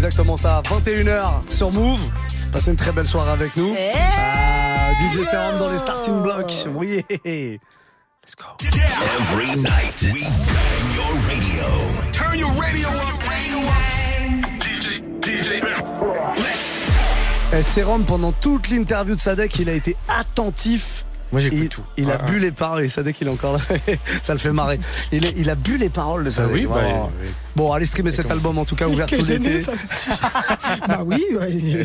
exactement ça. 21h sur Move. Passez une très belle soirée avec nous. Ah, DJ Serum dans les starting blocks. Oui. Let's go. Every night we bang your radio. Turn your radio up. DJ, DJ. Eh, Serum, pendant toute l'interview de Sadek, il a été attentif. Moi j'écoute tout. il a Ouais, bu ouais. les paroles et Sadek il est encore là. ça le fait marrer. Il, est- il a bu les paroles de Ah Sadek. oui, bah, oui. Bon, allez streamer cet album en tout cas ouvert tout l'été. bah oui, ouais.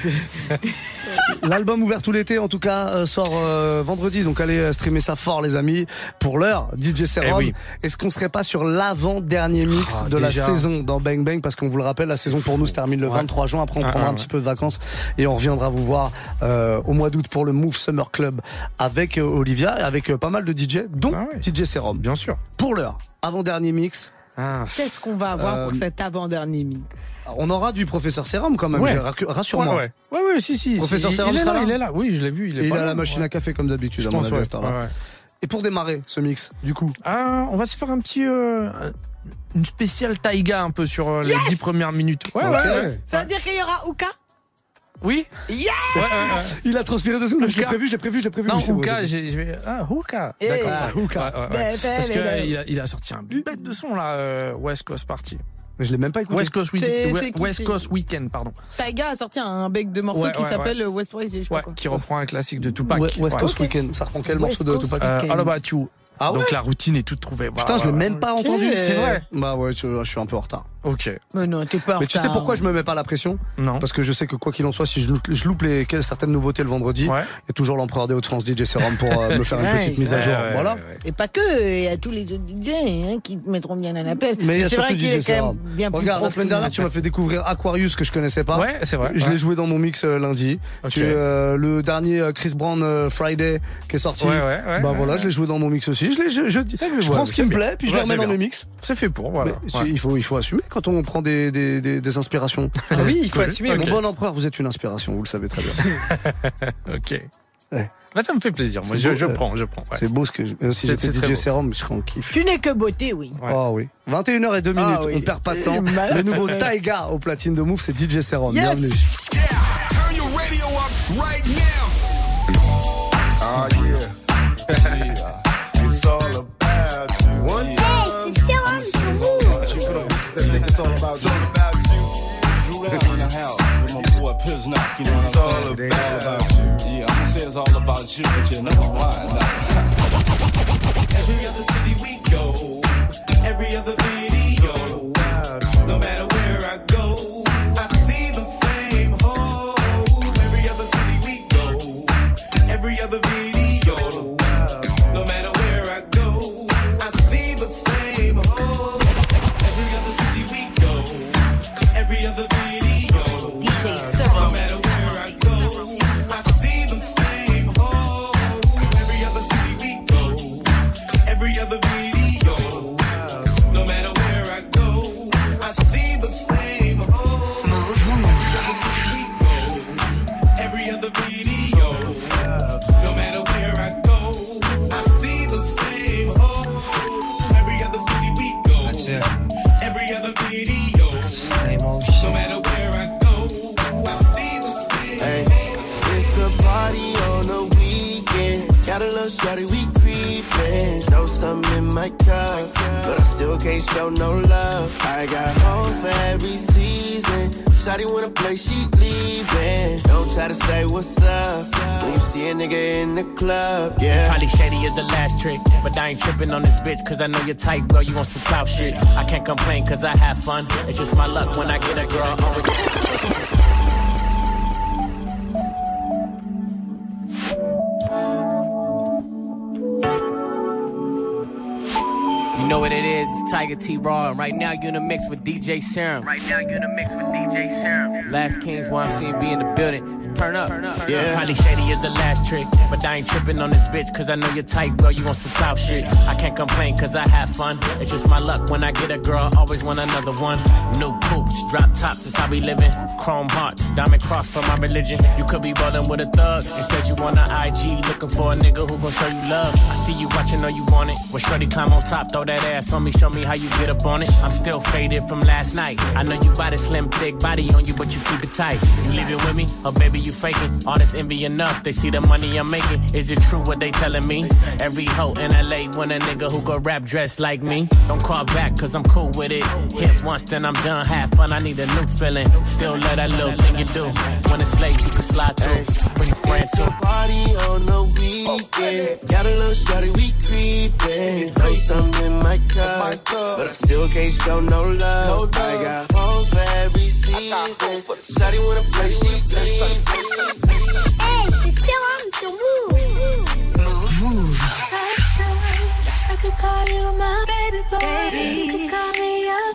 L'album ouvert tout l'été en tout cas euh, sort euh, vendredi donc allez euh, streamer ça fort les amis. Pour l'heure, DJ Serum, Eh oui. est-ce qu'on serait pas sur l'avant-dernier mix Ah, de la saison dans Bang Bang? Parce qu'on vous le rappelle la saison pour nous se termine le Ouais. 23 juin après on Ah, prendra ah, un petit peu de vacances et on reviendra vous voir euh, au mois d'août pour le Move Summer Club avec euh, Olivia et avec pas mal de DJ dont Ah ouais. DJ Serum. Bien sûr. Pour l'heure, avant-dernier mix, Ah, Qu'est-ce qu'on va avoir Euh, pour cet avant-dernier mix on aura du professeur Serum quand même, Ouais. rassure-moi. Ouais, ouais. Ouais, ouais, si, si. Professeur si, Serum il est sera là, là il est là. Oui, je l'ai vu. Il est Et il pas a la loin, machine ouais. à café comme d'habitude Je à mon pense, avis, à ouais. cette heure-là. Ouais, ouais. Et pour démarrer ce mix, du coup, Ah, on va se faire un petit. euh, une spéciale taïga un peu sur euh, les dix premières minutes. Ouais, Ok. ouais, ouais. Ça veut dire qu'il y aura Ouka Oui Yeah Ouais, ouais, ouais. il a transpiré deux secondes. Je l'ai prévu, je l'ai prévu, je l'ai prévu. Non, Oui, bon, j'ai. j'ai- Ah, Hookah Eh, D'accord. ah, ouais. Hookah. Ouais, ouais, ouais. Ben, Parce qu'il a, il a sorti un bête de son là, euh, West Coast Party. Mais je l'ai même pas écouté. West Coast, Week- C'est- Ouais, c'est qui, West Coast Weekend, pardon. Taiga a sorti un bec de morceaux Ouais, qui ouais, s'appelle West West, je sais pas Ouais, quoi. qui reprend un classique de Tupac. West. Coast. Weekend. Ça reprend quel West morceau de Coast Tupac? Euh, Weekend. All About You. Ah ouais Donc la routine est toute trouvée. Putain, je l'ai même pas entendu. C'est vrai. Bah ouais, je, je suis un peu en retard. Ok. Mais non, t'es pas en Mais tu sais pourquoi je me mets pas la pression Non. Parce que je sais que quoi qu'il en soit, si je loupe, je loupe les, certaines nouveautés le vendredi, Ouais. il y a toujours l'empereur des Hauts-de-France DJ Serum pour euh, me faire une Ouais, petite mise à jour. ouais, voilà. ouais, ouais. Et pas que, il y a tous les autres DJ hein, qui te mettront bien un appel. Mais il y a c'est vrai qu'il est quand même bien plus Regarde, la semaine dernière, tu m'as fait découvrir Aquarius que je connaissais pas. Ouais, c'est vrai. Je ouais. l'ai joué dans mon mix euh, lundi. Tu, euh, le dernier euh, Chris Brown euh, Friday qui est sorti. Ouais, ouais, ouais, bah ouais, voilà, ouais. je l'ai joué dans mon mix aussi. Je, je, prends ce qui me plaît, puis je le remets dans mes mix. C'est fait pour, voilà. Il faut assumer quand on prend des, des, des, des inspirations. Ah oui, il faut Cool. assumer. Ok. Mon bon empereur, vous êtes une inspiration, vous le savez très bien. Ok. Ouais. Bah, ça me fait plaisir. Moi, je, beau, je euh, prends, je prends. ouais. C'est beau ce que je... euh, Si C'est- j'étais DJ beau. Serum, je serais en kiff. Tu n'es que beauté, oui. Ouais. Ah oui. 21h02 minutes, Ah oui. on perd pas de temps. Le nouveau Taiga au platine de Move, c'est DJ Serum. Yes. Bienvenue. Turn your radio up right now. It's all about you. Drew down in the house with my boy Piznock, you know It's what all I'm saying? about you. Yeah, I'm gonna say it's all about you, but you know why now. Every other city we go, every other video, Got shawty, we creepin'. Throw some in my cup, but I still can't show no love. I got hoes for every season. Shawty wanna play, she leaving. Don't try to say what's up when you see a nigga in the club. Yeah. Probably shady is the last trick, but I ain't tripping on this bitch cause I know you're tight, girl. You want some clout shit. I can't complain cause I have fun. It's just my luck when I get a girl. You know what it is, it's Tiger T Raw, and right now you're in a mix with DJ Serum. Right now you're in a mix with DJ Serum. Last Kings YMCB in the building. Turn up. Turn up. Yeah. Probably shady is the last trick, but I ain't tripping on this bitch cause I know you're tight, bro. You want some clout shit. I can't complain cause I have fun. It's just my luck when I get a girl, always want another one. New coupe, Porsche, drop top, that's how we living. Chrome hearts, diamond cross for my religion. You could be rolling with a thug. Instead, you on the IG looking for a nigga who gon' show you love. I see you watching, know you want it. When Shorty climb on top, throw that ass on me, show me how you get up on it. I'm still faded from last night. I know you got a slim, thick body on you, but you keep it tight. You leave it with me, or baby, you faking. All this envy enough, they see the money I'm making. Is it true what they telling me? Every hoe in LA want a nigga who could rap dressed like me. Don't call back, cause I'm cool with it. Hit once, then I'm done. Have fun, I need a new feeling. Still love that little thing you do. When it's late, you can slide through. Bring a friend too. Party on the weekend. Got a little shorty, we creepin'. Know something in my cup, but I still can't show no love. I got phones for every season. Shorty wanna play, she leave. Hey, c'est Serum sur Move. Move. I could call you my baby boy. You could call me your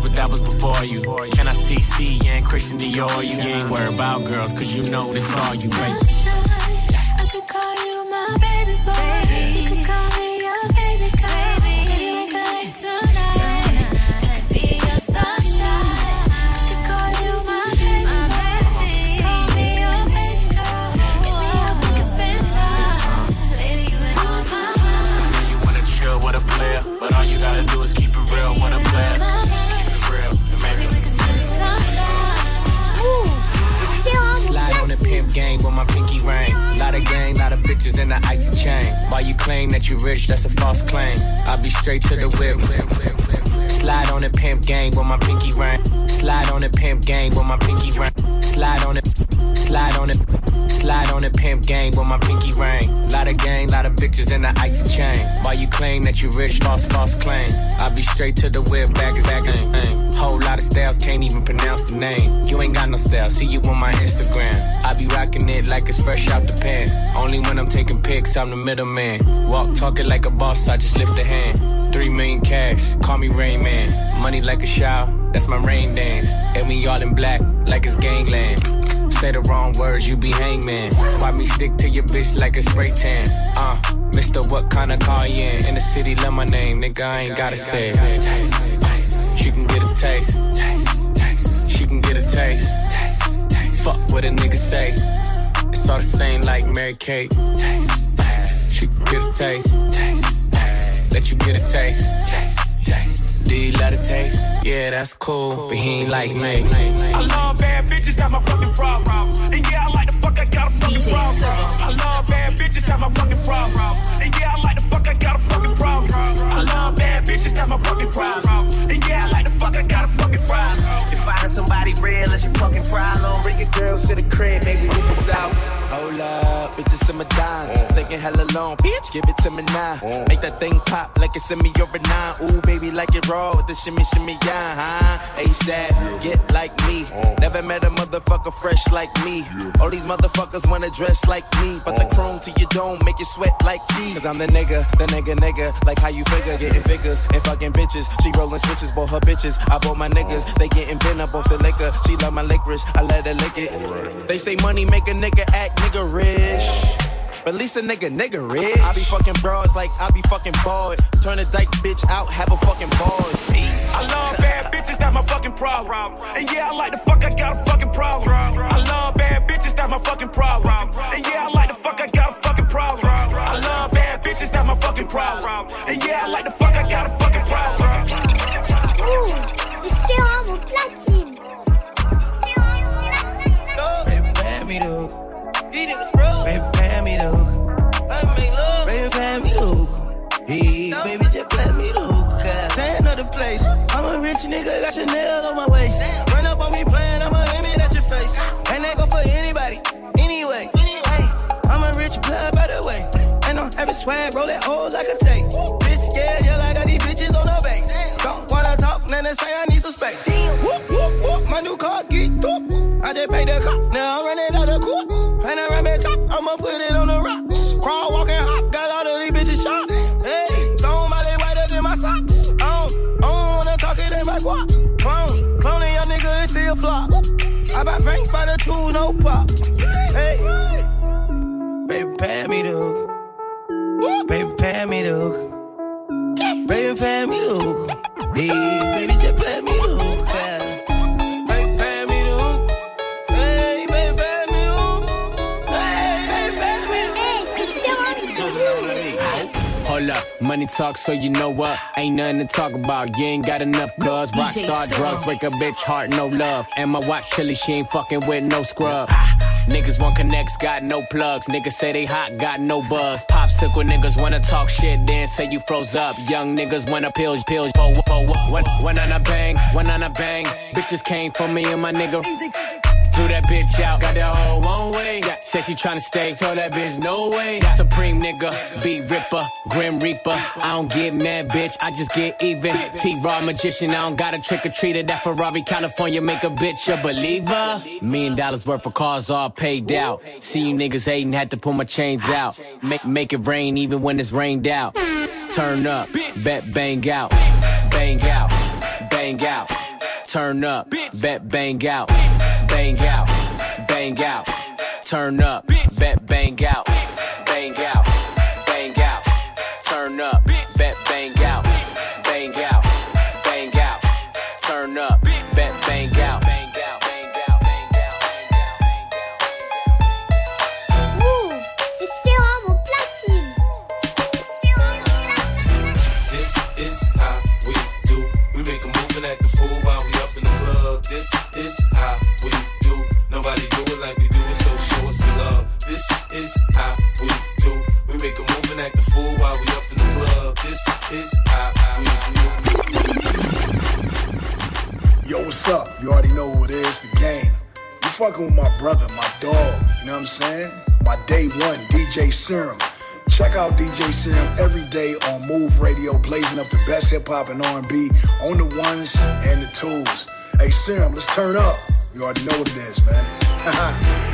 but that was before you. Can I see C and Christian Dior? You ain't worried about girls, cause you know this all you, baby. I could call you my baby boy. Gang with my pinky ring. Lot of gang, lot of bitches in the icy chain. Why you claim that you rich, that's a false claim. I'll be straight to the whip. Slide on the pimp gang with my pinky ring. Slide on the pimp gang with my pinky ring. Slide on it. Slide on it. Slide on the pimp gang with my pinky ring. Lot of gang, lot of bitches in the icy chain. Why you claim that you rich, false, false claim. I'll be straight to the whip, bag is is Whole lot of styles, can't even pronounce the name. You ain't got no style, see you on my Instagram. I be rocking it like it's fresh out the pan. Only when I'm taking pics, I'm the middleman. Walk talking like a boss, I just lift a hand. Three million cash, call me Rain Man. Money like a shower, that's my rain dance. And we all in black, like it's gangland. Say the wrong words, you be hangman. Why me stick to your bitch like a spray tan? Uh, Mister, what kind of car you in? In the city, love my name, nigga, I ain't gotta say. She can get a taste. She can get a taste. Fuck what a nigga say. It's all the same like Mary Kate. She can get a taste. Let you get a taste. Do love the taste? Yeah, that's cool, but he ain't like me. I love bad bitches, that's my fucking problem. And yeah, I like the fuck, I got a fucking problem. I love bad bitches, that's my fucking problem. And yeah, I like the fuck, I got a fucking problem. I love bad bitches, that's my fucking problem. And yeah, I like the fuck, I got a fucking problem. If finding somebody real is your fucking problem, bring your girls to the crib, maybe we can out. Hold up, bitches in my dime. Mm. Taking hella long, bitch, give it to me now. Mm. Make that thing pop like it's in me or a nine. Ooh, baby, like it raw with the shimmy, shimmy, yeah, huh? ASAP, get like me. Mm. Never met a motherfucker fresh like me. All these motherfuckers wanna dress like me, but the chrome to your dome make you sweat like me. Cause I'm the nigga, the nigga, nigga. Like how you figure, getting figures and fucking bitches. She rolling switches, bought her bitches. I bought my niggas, they getting bent up off the liquor. She love my licorice, I let her lick it. They say money make a nigga act nigga rich. But at least a nigga, nigga rich. I be fucking broads like I be fucking bored. Turn a dyke bitch out, have a fucking bars. Peace. I love bad bitches, that's my fucking problem. And yeah, I like the fuck, I got a fucking problem. I love bad bitches, that's my fucking problem. And yeah, I like the fuck, I got a fucking problem. I love bad bitches, that's my fucking problem. And yeah, I like the fuck, I got a fucking problem. Me the hook. Baby, pay me the hook. Baby, pay me the hook. Hey, baby, just pay me the hook. Ten of the place. I'm a rich nigga, got Chanel on my waist. Run up on me playing, I'ma aim it at your face. And that go for anybody, anyway. Hey, I'm a rich blood, by the way. And I'm having swag, roll that hole like a tape. Bitch scared, yeah, I got these bitches on the base. Don't wanna talk, then they say I need some space. Whoop, whoop, whoop, my new car get up. I just paid the cop, now I'm running out of court. Panoramic top, I'ma put it on the rocks. Crawl, walk, and hop, got all of these bitches shot. Hey, throw my leg whiter than my socks. I don't, I don't wanna talk it in my guap. Clone, cloning young nigga, it's still flop. I buy banks by the two, no pop. Hey, baby, pay me the hook. Baby, pay me the hook. Baby, pay me the hook. Hey, baby, just play me the. Money talk, so you know what? Ain't nothing to talk about. You ain't got enough cuz. Rockstar drugs, break a bitch heart, no love. And my watch chilly, she ain't fucking with no scrub. Niggas want connects, got no plugs. Niggas say they hot, got no buzz. Popsicle niggas wanna talk shit, then say you froze up. Young niggas wanna pills, pills, po, po, one, one on a bang, one on a bang. Bitches came for me and my nigga. Threw that bitch out, got that hoe one way. Said she tryna stay, told that bitch no way. Supreme nigga, beat ripper, grim reaper. I don't get mad, bitch, I just get even. T Raw magician, I don't got a trick or treater. That Ferrari, California, make a bitch a believer. Million dollars worth of cars all paid out. See you niggas hating, had to pull my chains out. Make, make it rain even when it's rained out. Turn up, bet bang out, bang out, bang out. Turn up, bet bang out, bang out, bang out. Turn up, bet bang out, bang out, what's up? You already know who it is, the game. You fucking with my brother, my dog. You know what I'm saying? My day one, DJ Serum. Check out DJ Serum every day on Move Radio, blazing up the best hip hop and R&B on the ones and the twos. Hey Serum, let's turn up. You already know what it is, man.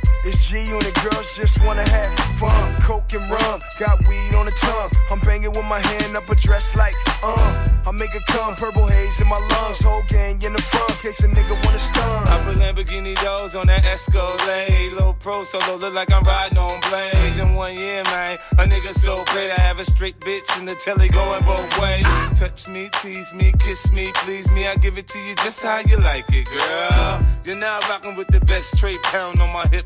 It's G unit girls just wanna have fun. Coke and rum, got weed on the tongue. I'm banging with my hand up a dress like, uh. I make it come, purple haze in my lungs. Whole gang in the front, case a nigga wanna stun. I put Lamborghini doors on that Escalade. Low pro solo, look like I'm riding on blades. In one year, man, a nigga so great. I have a straight bitch in the telly going both ways. Touch me, tease me, kiss me, please me. I give it to you just how you like it, girl. You're now rocking with the best straight pound on my hip,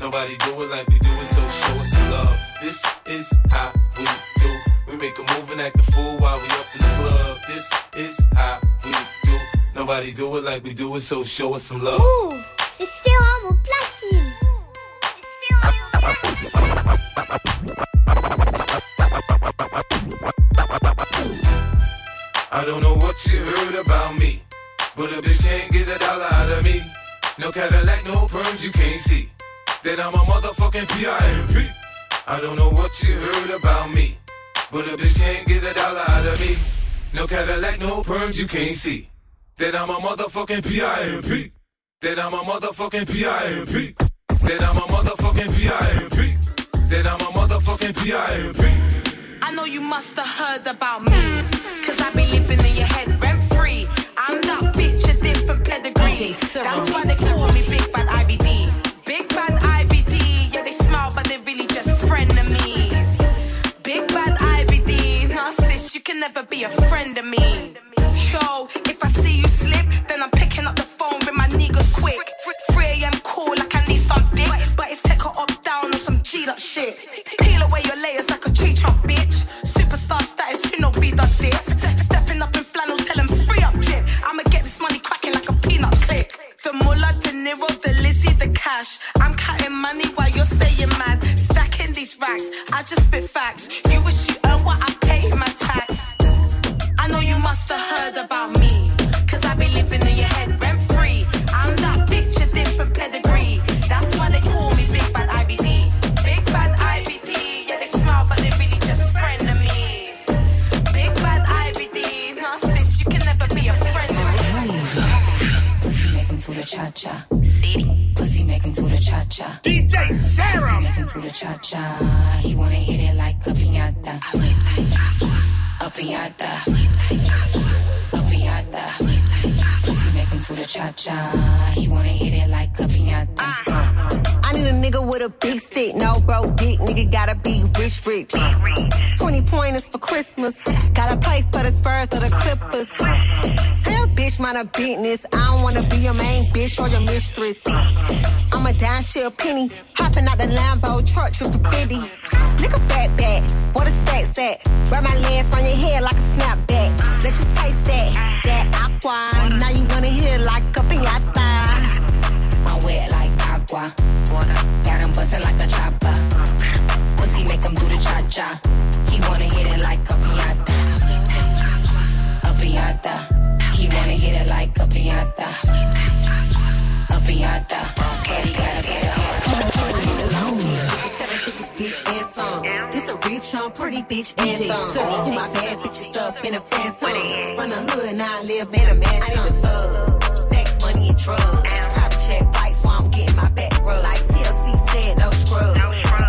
Nobody do it like we do it, so show us some love. This is how we do. We make a move and act the fool while we up in the club. This is how we do. Nobody do it like we do it, so show us some love. Move, c'est sérum au platine. I don't know what you heard about me, but a bitch can't get a dollar out of me. No Cadillac, no perms, you can't see. That I'm a motherfucking P.I.M.P. I don't know what you heard about me, but a bitch can't get a dollar out of me. No Cadillac, no perms, you can't see. That I'm a motherfucking P.I.M.P. That I'm a motherfucking P.I.M.P. That I'm a motherfucking P.I.M.P. That I'm a motherfucking P.I.M.P. I know you must have heard about me. Cause I be living in your head rent free. I'm that bitch, a different pedigree. That's why they call me Big Bad IBD. You can never be a friend of me. Yo, if I see you slip, then I'm picking up the phone with my niggas quick. 3 a.m. call like I need some dick. But it's take her up down on some G'd up shit. Peel away your layers like a tree trunk, bitch. Superstar status, who know V does this? Stepping up in flannels, tell 'em free up drip. I'ma get this money cracking like a peanut click. The Muller, De Niro, the Lizzie, the cash. I'm counting money while you're staying mad. Stacking these racks, I just spit facts. You wish you earned what I pay in my tax. I know you must have heard about me. Cause I be living in your head rent free. I'm that bitch, a different pedigree. That's why they call me Big Bad IBD. Big Bad IBD, yeah, they smile, but they really just frenemies. Big Bad IBD, narcissist, you can never be a friend of me. Pussy make him to the cha cha. Pussy make him to the cha cha. DJ Sarah. Pussy make him to the cha cha. He wanna hit it like a piñata. A piñata. A piñata. Pussy make him to the cha cha. He wanna hit it like a piñata. I need a nigga with a big stick, no bro dick. Nigga gotta be rich, rich. 20 pointers for Christmas. Gotta play for the Spurs or the Clippers. Tell bitch mind her business. I don't wanna be your main bitch or your mistress. I'm a down shit penny. Hopping out the Lambo truck, trip to 50. Nigga back back, what a stacks at? Wrap my legs from your head like a snapback. Let you taste that, that aqua. Now you wanna it like a like agua. Water. Got him bustin' like a chopper. Pussy make him do the cha cha. He wanna hit it like a piñata. A piñata. He wanna hit it like a piñata. A piñata. But he gotta get it bitch and some. This a rich, I'm pretty bitch and DJ some. Sir. All oh, my bad bitches up in a phantom. From the hood, now I live in a mansion. I need a thug, sex, money, and drugs. Private check flights, so I'm getting my back rubbed. Like TLC said, no scrubs.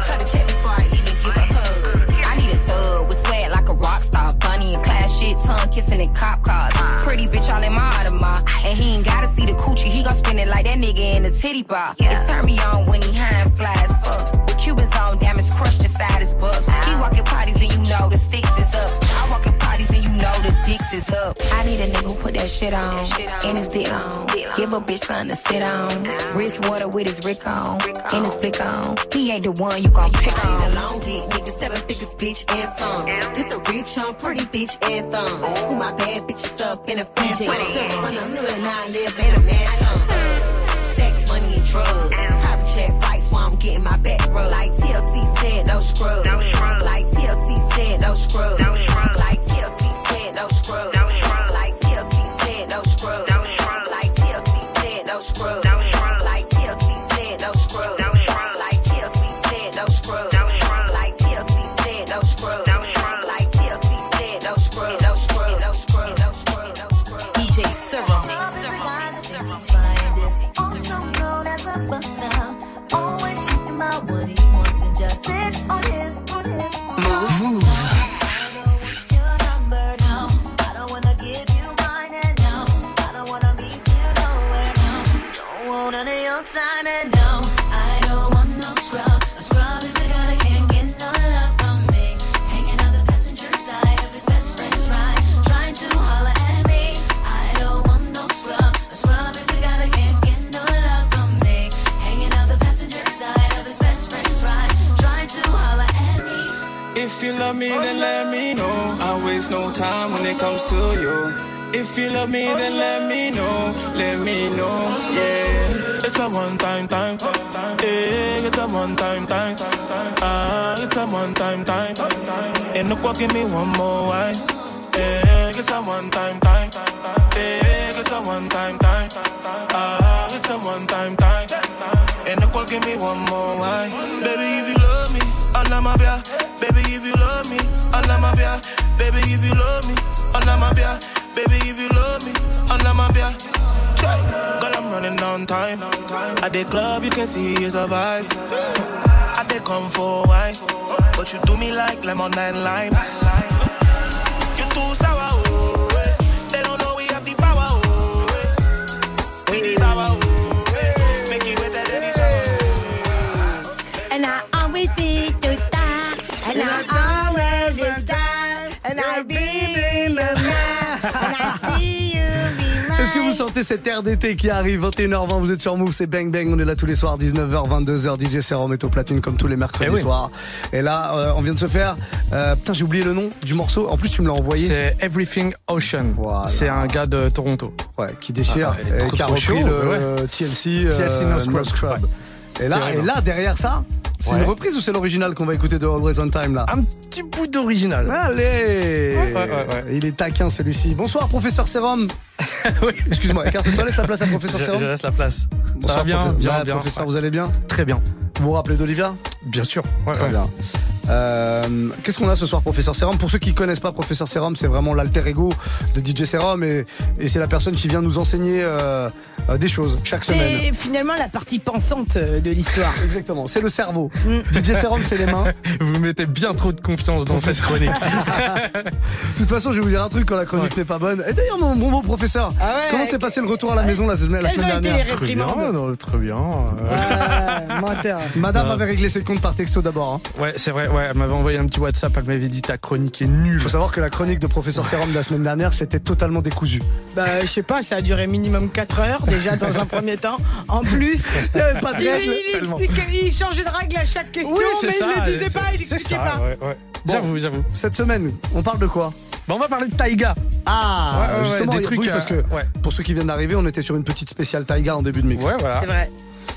Cut a check before I even give a hug. I need a thug with swag like a rock star. Bunny and class shit, tongue kissing in cop cars. Pretty bitch all in my Audemars. And he ain't gotta see the coochie, he gon' spin it like that nigga in the titty bar. It turn me on when he high and fly as fuck. The Cubans on damage, crushed, the side his bubs. He walking parties and you know the sticks is up. I walk know the dicks is up. I need a nigga who put that shit on. And his dick on. Give a bitch something to sit on. Wrist water with his Rick on. And his flick on. He ain't the one you gon' pick I need a long dick, nigga, seven figures, bitch, and some. This a rich, I'm pretty bitch and thumb. Who my bad bitches up in a the hood, now I live in a mansion. Sex, money, and drugs. Private check flights, so I'm getting my back rubbed. Like TLC said, no scrubs. Like TLC said, no scrubs. Let me know. I waste no time when it comes to you. If you love me, then let me know. Let me know, yeah. It's a one time time, eh? It's a one time time, ah, it's a one time time. And look what give me one more wine, eh? It's a one time time, eh? It's a one time time, ah, it's a one time time. And look what give me one more wine, baby. If you love me, Allah my bia. Baby, if you love me, Allah my bia. Baby, if you love me, Allah my bia. Baby, if you love me, Allah my bia. Try, girl, I'm running on time. At the club, you can see it's a vibe. I they come for wine, but you do me like lemon and lime. Sentez cet air d'été qui arrive 21h20, vous êtes sur Move, c'est Bang Bang, on est là tous les soirs, 19h, 22h, DJ Serum est au platine comme tous les mercredis Eh oui. soirs. Et là, euh, on vient de se faire, euh, putain j'ai oublié le nom du morceau, en plus tu me l'as envoyé. C'est Everything Ocean. C'est un gars de Toronto. Ouais, qui déchire, Ah, et qui a repris le ouais. TLC. Et là, Terrible. et là, derrière ça, c'est Ouais. une reprise ou c'est l'original qu'on va écouter de Always on Time là Un petit bout d'original. Allez Ouais, ouais, ouais. Il est taquin celui-ci. Bonsoir professeur Serum. Excuse-moi, écarte-toi, laisse la place à professeur Je, Serum. je laisse la place. Ça Bonsoir, va bien, profe- bien, bien. Professeur, vous allez bien Très bien. Vous vous rappelez d'Olivia Bien sûr. Très bien. Euh, Qu'est-ce qu'on a ce soir, Professeur Serum Pour ceux qui connaissent pas Professeur Serum, c'est vraiment l'alter ego de DJ Serum et, et c'est la personne qui vient nous enseigner euh, euh, des choses chaque semaine. C'est finalement la partie pensante de l'histoire. Exactement, c'est le cerveau. DJ Serum, c'est les mains. Vous mettez bien trop de confiance dans cette chronique. De toute façon, je vais vous dire un truc quand la chronique n'est pas bonne. Et d'ailleurs, mon bon beau professeur, Ah ouais, comment s'est passé le retour à la maison la semaine, la semaine dernière les réprimandes non, très bien. euh. Menteur. Madame Non. avait réglé ses comptes par texto d'abord. Hein. Ouais, c'est vrai, ouais, elle m'avait envoyé un petit WhatsApp, elle m'avait dit ta chronique est nulle. Faut savoir que la chronique de Professeur Serum de la semaine dernière, c'était totalement décousu. Bah, je sais pas, ça a duré minimum 4 heures déjà dans un premier temps. En plus, Il y avait pas de il, il expliquait- il changeait de règle à chaque question, Oui, mais ça. il le disait pas, il expliquait ça, pas. ouais, ouais. Bon. J'avoue, j'avoue. Cette semaine, on parle de quoi? Bon, on va parler de Taiga. Ah, Ouais, ouais, ouais, justement, des trucs, oui, parce que ouais. pour ceux qui viennent d'arriver, on était sur une petite spéciale Taiga en début de mix. Ouais, voilà. C'est vrai.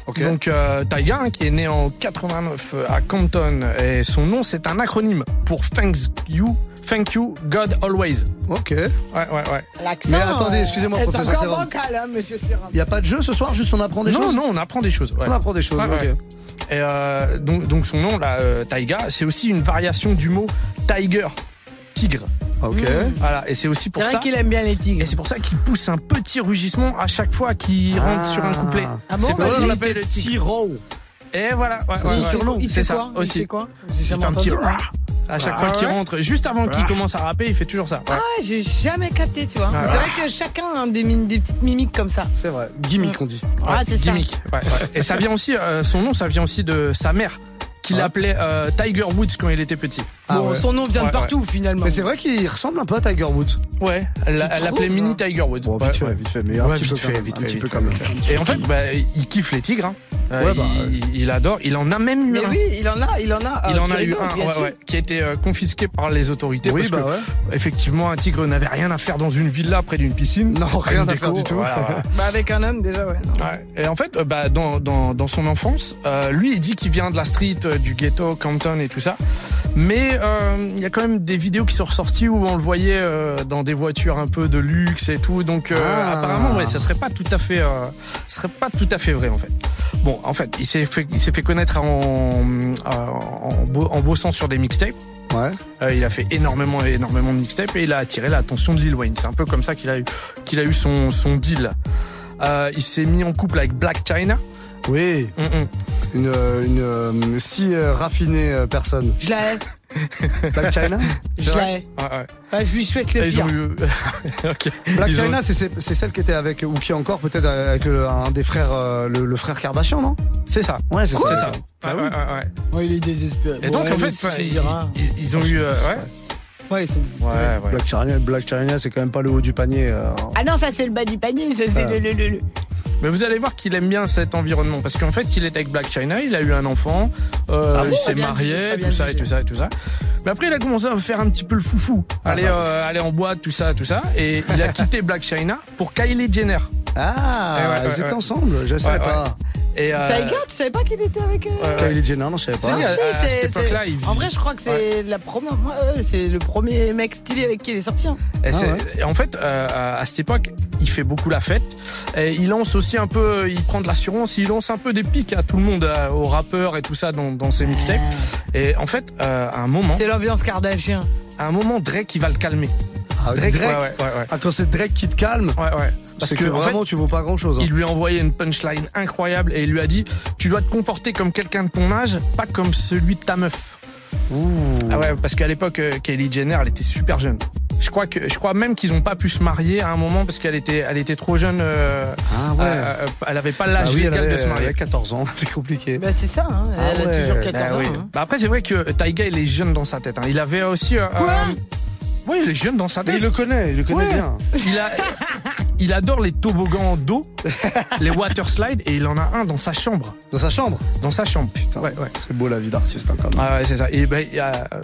Donc euh, Taiga, hein, qui est né en 89 à Compton, et son nom c'est un acronyme pour Thank You, Thank You, God Always. Ok. Ouais, ouais, ouais. L'accent. Mais attendez, excusez-moi, est professeur bancal, hein, monsieur Serum. Il y a pas de jeu ce soir, juste on apprend des non, choses. non, on apprend des choses. ouais. On apprend des choses. Ouais, ok. ouais. Et euh, donc, donc son nom, là, euh, Taiga, c'est aussi une variation du mot tiger, tigre. Ok. Voilà, et c'est aussi C'est pour vrai ça. qu'il aime bien les tigres. Et c'est pour ça qu'il pousse un petit rugissement à chaque fois qu'il rentre sur un couplet. Ah bon c'est pour ça Vas-y. qu'on l'appelle le. Tiro. Et voilà, ouais, C'est ouais, ouais. C'est ça quoi? Il aussi. fait quoi? J'ai Il fait un petit à chaque Ah fois qu'il ouais? rentre, juste avant qu'il commence à rapper, il fait toujours ça. Ah ouais, j'ai jamais capté, tu vois. Ah, c'est vrai que chacun a des, petites mimiques comme ça. C'est vrai. Gimmick, on dit. Ah, c'est ça. gimmick. Ouais, ouais. Et ça vient aussi, euh, son nom, ça vient aussi de sa mère, qui Ouais. l'appelait euh, Tiger Woods quand il était petit. Ah bon, ouais. son nom vient Ouais, de partout finalement. Mais c'est vrai qu'il ressemble un peu à Tiger Woods. Ouais, elle l'appelait Mini Tiger Woods. Bon, vite fait, vite fait, mais un petit vite peu fait, vite un fait, petit vite peu fait. Et en fait, bah, il kiffe les tigres. hein. Euh, Ouais, bah, il, il adore. Il en a même eu Mais un. oui, il en a, il en a. Il euh, en a eu un qui a été euh, confisqué par les autorités Oui, parce bah que ouais. effectivement un tigre n'avait rien à faire dans une villa près d'une piscine. Non, rien à faire du tout. voilà, voilà. Bah avec un homme déjà, ouais. Et en fait, euh, bah, dans, dans, dans son enfance, euh, lui, il dit qu'il vient de la street, euh, du ghetto, Compton et tout ça. Mais euh, il y a quand même des vidéos qui sont ressorties où on le voyait euh, dans des voitures un peu de luxe et tout. Donc euh, Ah. apparemment, ouais, ça serait pas tout à fait, euh, ça serait pas tout à fait vrai en fait. Bon, en fait, il s'est fait, il s'est fait connaître en, euh, en, bo- en bossant sur des mixtapes. Ouais. Euh, il a fait énormément, énormément de mixtapes et il a attiré l'attention de Lil Wayne. C'est un peu comme ça qu'il a eu, qu'il a eu son, son deal. Euh, il s'est mis en couple avec Black China. Oui. Mm, mm. Une, une si euh, raffinée euh, personne. Je la hais. Black China? Je la hais. Ouais, ouais. Ouais, je lui souhaite le pire. eu. Black Ils China, c'est- celle qui était avec, ou qui est encore peut-être avec le- un des frères, euh, le, le frère Kardashian, non? C'est ça. Ouais, c'est C'est ça. ça. Ah Ouais, ouais, ouais, ouais. Ouais, il est désespéré. Et donc, Ouais, en fait, si ils, diras. ils- ils ont eu. euh, ouais. Ouais, ils sont désespérés. Ouais, ouais. Black China, Black c'est quand même pas le haut du panier. euh. Ah non, ça c'est le bas du panier, ça c'est Ah. le, le, le, le- Mais vous allez voir qu'il aime bien cet environnement parce qu'en fait, il est avec Black China, il a eu un enfant, euh, Ah bon il s'est marié, tout ça et tout ça et tout ça. Mais après, il a commencé à faire un petit peu le foufou, Ah, aller, euh, aller en boîte, tout ça, tout ça, et il a quitté Black China pour Kylie Jenner. Ah, ouais, ouais, ils étaient ouais. ensemble, je savais Ouais, pas. Et euh, Tiger, tu savais pas qu'il était avec. euh, ouais, ouais. Kylie Jenner, non, je savais pas. Si, si, à- Si, à c'est- cette c'est- époque-là, il En vrai, je crois que c'est la première. euh, c'est le premier mec stylé avec qui il est sorti. hein. Et, Ah c'est- ouais. et en fait, euh, à à cette époque, il fait beaucoup la fête. Et il lance aussi un peu, il prend de l'assurance, il lance un peu des pics à tout le monde, à- aux rappeurs et tout ça dans, dans ses mixtapes. Et en fait, euh, à un moment, C'est l'ambiance Kardashian. à un moment, Drake, il va le calmer. Ah, Drake, Drake. ouais, ouais, ouais, ouais. Ah, quand c'est Drake qui te calme, Ouais, ouais. Parce que en vraiment, fait, tu vaux pas grand-chose, hein. Il lui a envoyé une punchline incroyable et il lui a dit Tu dois te comporter comme quelqu'un de ton âge, pas comme celui de ta meuf. Ah ouais, parce qu'à l'époque, euh, Kylie Jenner, elle était super jeune. Je crois que, je crois même qu'ils ont pas pu se marier à un moment parce qu'elle était, elle était trop jeune. euh, Ah ouais. euh, euh, elle avait pas l'âge Bah oui, légal de se marier. elle avait 14 ans, c'est compliqué. Bah, c'est ça, hein. elle a toujours 14 Bah ans. oui. hein. Bah après, c'est vrai que Taiga, il est jeune dans sa tête. hein. Il avait aussi. euh, Quoi euh, Oui, il est jeune dans sa tête. Mais il le connaît, il le connaît Ouais. bien. Il, a, il adore les toboggans d'eau, les water slides, et il en a un dans sa chambre. Dans sa chambre Dans sa chambre. Putain, ouais, ouais. C'est beau la vie d'artiste, hein, quand même. Ah ouais, c'est ça. Et ben,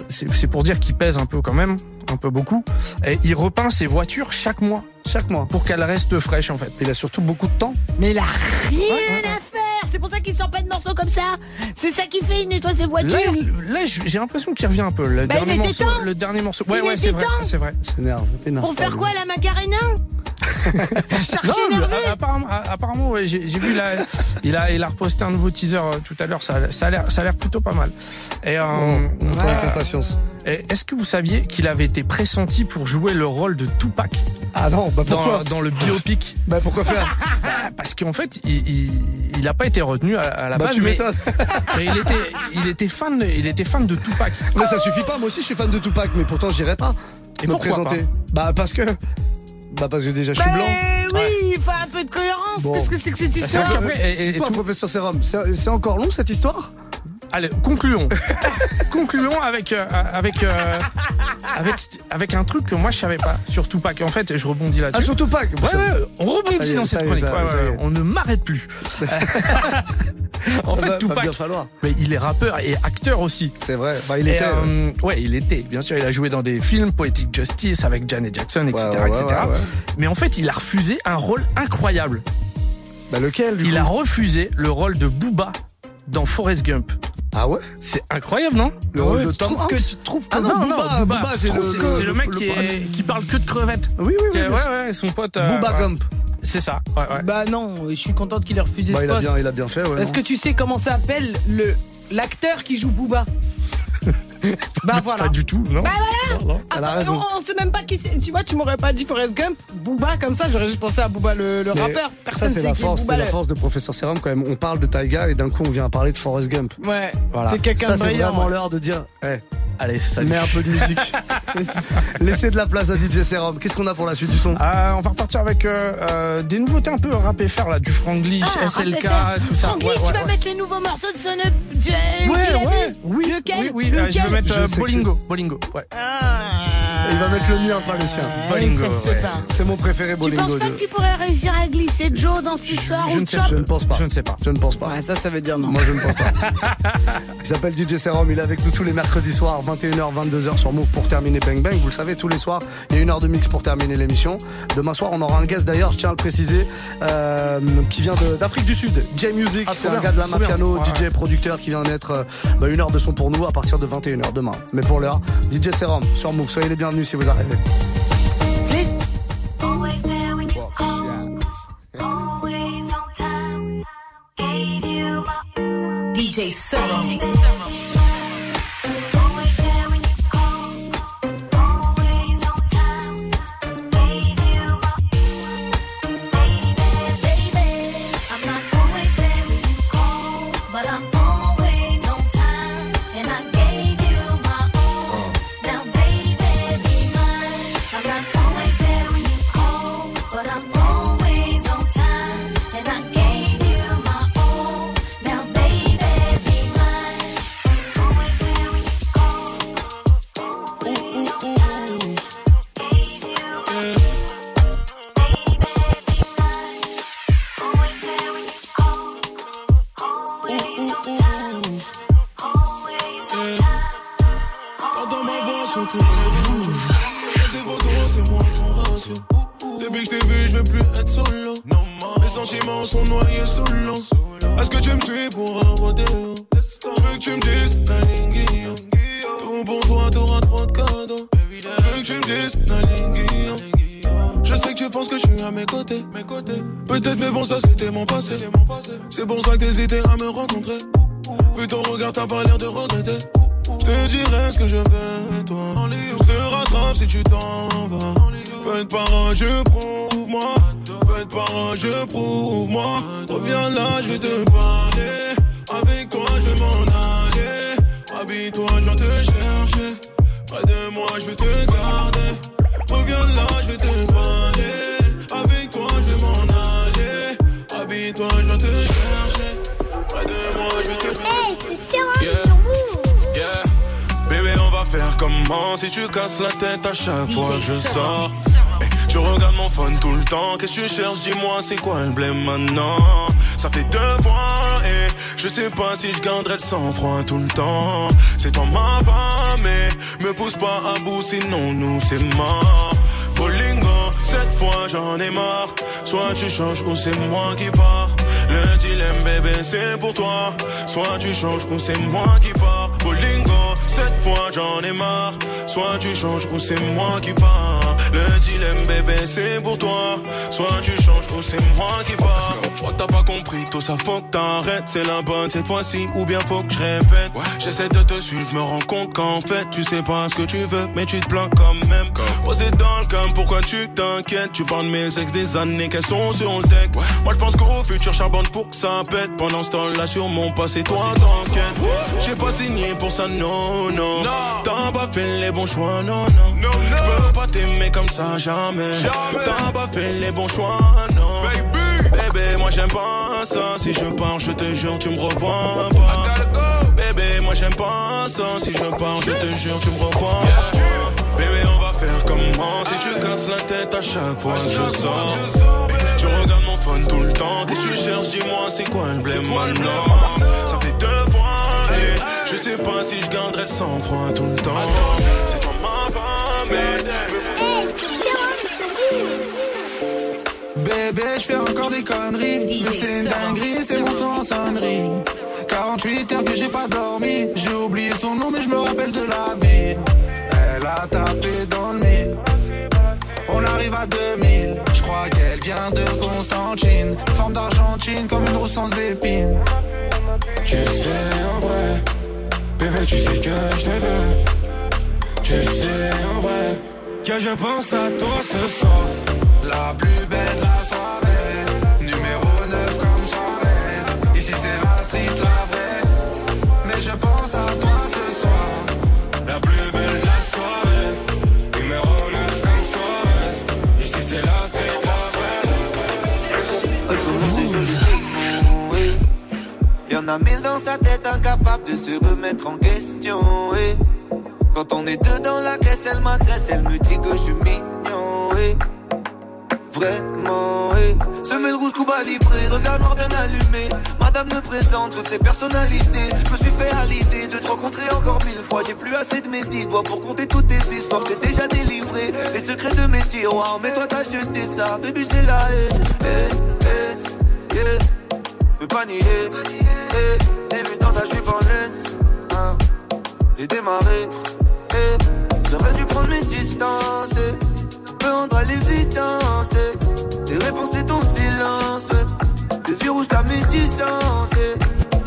c'est pour dire qu'il pèse un peu quand même, un peu beaucoup. Et il repeint ses voitures chaque mois. Chaque mois. Pour qu'elles restent fraîches en fait. Il a surtout beaucoup de temps. Mais il a rien. C'est pour ça qu'il sort pas de morceaux comme ça. C'est ça qui fait, il nettoie ses voitures. Là, il- là, j'ai l'impression qu'il revient un peu. Le Bah, il dernier était morceau, temps. le dernier morceau. Il Ouais, ouais, était c'est vrai, temps. c'est vrai. S'énerve, t'énerve Pour pas, faire lui. quoi, la Macarena? Chercher Non, mais, énervé. a- apparemment, a- apparemment ouais, j'ai j'ai vu là, il a, il a reposté un nouveau teaser euh, tout à l'heure. Ça, a- ça a l'air, ça a l'air plutôt pas mal. Et euh, Bon, on attend avec euh, impatience. et Est-ce que vous saviez qu'il avait été pressenti pour jouer le rôle de Tupac Ah non, bah pourquoi? dans, dans le biopic? Bah pourquoi faire? Bah, Parce qu'en fait, il, il, il a pas été retenu à, à la Bah base. tu mais, mais il était, il était fan, de- il était fan de Tupac. Mais ça suffit pas, moi aussi je suis fan de Tupac, mais pourtant j'irai pas Et me pourquoi présenter. Bah parce que. Bah parce que déjà je suis Bah, blanc. oui, il faut un peu de cohérence. Bon. Qu'est-ce que c'est que cette Bah, histoire et- et- et tout- professeur Serum, c'est encore long cette histoire? Allez, concluons. concluons avec, euh, avec, euh, avec, avec un truc que moi je savais pas sur Tupac. En fait, je rebondis Ah là-dessus. sur Tupac Ouais, Ça- ouais, on rebondit est, dans cette est, chronique. Ouais, on ne m'arrête plus. en fait, va Tupac, bien falloir. mais il est rappeur et acteur aussi. C'est vrai, bah il était. euh, ouais, il était. Bien sûr, il a joué dans des films, Poetic Justice avec Janet Jackson, etc., etc. Mais en fait, il a refusé un rôle incroyable. Bah lequel du Il coup? a refusé le rôle de Booba dans Forrest Gump. Ah ouais C'est incroyable, non Le rôle de Tom trouve que- Hanks trouve que Ah non, non, Booba, Booba, c'est le, le mec le- qui, est- qui parle que de crevettes. Oui, oui, oui. est- ouais, ouais, son pote. euh, Booba ouais. Gump. C'est ça, ouais, ouais. Bah non, je suis contente qu'il ait refusé Bah ce il a bien, il a bien fait. Ouais, Est-ce que tu sais comment s'appelle le l'acteur qui joue Booba? Bah voilà. Pas du tout, non Bah voilà. Non, non. Ah Elle a bah, raison. On, on sait même pas qui c'est. Tu vois, tu m'aurais pas dit Forrest Gump, Booba comme ça, j'aurais juste pensé à Booba le, le rappeur. Personne ça c'est la force, est c'est la force de professeur Serum quand même. On parle de Taiga et d'un coup on vient à parler de Forrest Gump. Ouais. Voilà. T'es quelqu'un Ça de c'est vraiment ouais. l'heure de dire. Eh, Allez, salut. mets un peu de musique. Laissez de la place à DJ Serum. Qu'est-ce qu'on a pour la suite du son Euh, on va repartir avec euh, euh, des nouveautés un peu rap FR là, du Franglish, Ah, SLK, rappelle-toi. tout ça. Franglish, Ouais, tu ouais, vas ouais. mettre les nouveaux morceaux de Son Up. Ouais, ouais, oui, Lequel oui, oui, euh, je vais mettre euh, Je Bolingo, Bolingo, ouais. Il va mettre le mien, pas le sien. Bolingo, ouais. pas. C'est mon préféré Tu Bolingo. penses pas je- que tu pourrais réussir à glisser Joe dans cette histoire je ou ne sais- Je ne pense pas. Je ne sais pas. Je ne pense pas. Ouais, ça, ça veut dire non. Moi je ne pense pas. Il s'appelle DJ Serum, il est avec nous tous les mercredis soirs, 21h, 22h sur Move pour terminer Bang Bang. Vous le savez, tous les soirs, il y a une heure de mix pour terminer l'émission. Demain soir, on aura un guest d'ailleurs, je tiens à le préciser, euh, qui vient de- d'Afrique du Sud. J Music, Ah, c'est un bien, gars de la Ouais, DJ producteur qui vient d'être euh, bah, une heure de son pour nous à partir de 21h demain. Mais pour l'heure, DJ Serum sur Move, soyez les bienvenus si vous arrivez. Depuis que je t'ai vu, je veux plus être solo. Mes sentiments sont noyés sous l'eau. Est-ce que tu me suis pour un rodéo? Je veux que tu me dises. Tout pour toi, t'auras trop de cadeaux. Je veux que tu me dises. Je sais que tu penses que je suis à mes côtés. Mes côtés. Peut-être, mais bon, ça c'était mon passé. C'est pour ça que t'hésitais à me rencontrer. Vu ton regard, t'as pas l'air de regretter. Je te dirai ce que je veux, toi. Je te rattrape si tu t'en vas. Peu de parents, je prouve moi. Peu de parents, je prouve moi. Reviens là, je vais te parler. Avec toi, je vais m'en aller. Habille-toi, je viens te chercher. Près de moi, je vais te garder. Reviens là, je vais te parler. Avec toi, je vais m'en aller. Habille-toi, je viens te chercher. Près de moi, je vais te Hey, c'est comment si tu casses la tête à chaque fois que je sors? Eh, Tu regardes mon phone tout le temps, qu'est-ce que tu cherches? Dis-moi, c'est quoi le blême maintenant? Ça fait deux fois et je sais pas si je garderai le sang-froid tout le temps. C'est toi ma femme, mais me pousse pas à bout, sinon nous c'est mort. Bolingo, cette fois j'en ai marre. Soit tu changes ou c'est moi qui pars. Le dilemme, bébé, c'est pour toi. Soit tu changes ou c'est moi qui pars. J'en ai marre. Soit tu changes ou c'est moi qui pars. Le dilemme, bébé, c'est pour toi. Soit tu changes ou c'est moi qui pars. Je crois que t'as pas compris, tout ça faut que t'arrêtes. C'est la bonne cette fois-ci, ou bien faut que je répète. J'essaie de te suivre, me rends compte qu'en fait, tu sais pas ce que tu veux, mais tu te plains quand même. Posé dans le cam, pourquoi tu t'inquiètes? Tu parles de mes ex des années qu'elles sont sur le deck. Moi je pense qu'au futur charbonne pour que ça pète. Pendant ce temps-là, sur mon passé, toi t'enquêtes. J'ai pas signé pour ça, non, non. T'as pas fait les bons choix, non, non. Je peux pas t'aimer comme ça, jamais. T'as pas fait les bons choix, non. Bébé, moi j'aime pas ça. Si je pars, je te jure, tu me revois pas. Bébé, moi j'aime pas ça. Si je pars, je te jure, tu me revois pas. Bébé, on va faire comment Si tu casses la tête à chaque fois je sors. Tu regardes mon phone tout le temps. Qu'est-ce que tu cherches? Dis-moi, c'est quoi le blême maintenant Ça fait deux fois je sais pas si je garderai le sang-froid tout le temps. C'est toi ma femme, Bébé, je fais encore des conneries. Mais c'est une dinguerie, c'est mon son en sonnerie. 48 heures que j'ai pas dormi. J'ai oublié son nom, mais je me rappelle de la ville. Elle a tapé dans le mille. On arrive à 2000. Je crois qu'elle vient de Constantine. Forme d'Argentine comme une rose sans épines. Tu sais, en vrai, bébé, tu sais que je te veux. Tu sais, en vrai, que je pense à toi ce soir. La plus belle Y'en a mille dans sa tête, incapable de se remettre en question, oui. Quand on est deux dans la caisse, elle m'agresse, elle me dit que je suis mignon, oui. Vraiment, oui. Semelle rouge, Cuba libre, regard noir bien allumé. Madame me présente toutes ses personnalités. Je me suis fait à l'idée de te rencontrer encore mille fois. J'ai plus assez de mes dix doigts pour compter toutes tes histoires. T'es déjà délivré. Les secrets de mes tiroirs, mais toi t'as jeté ça. Baby, c'est la haine. Eh, eh. Peux pas nier. Eh, débutant, je suis pas laine. Hein. J'ai démarré. Eh, j'aurais dû prendre mes distances. Me rendre à l'évidence. Les réponses, c'est ton silence. Les yeux rouges, ta médisance.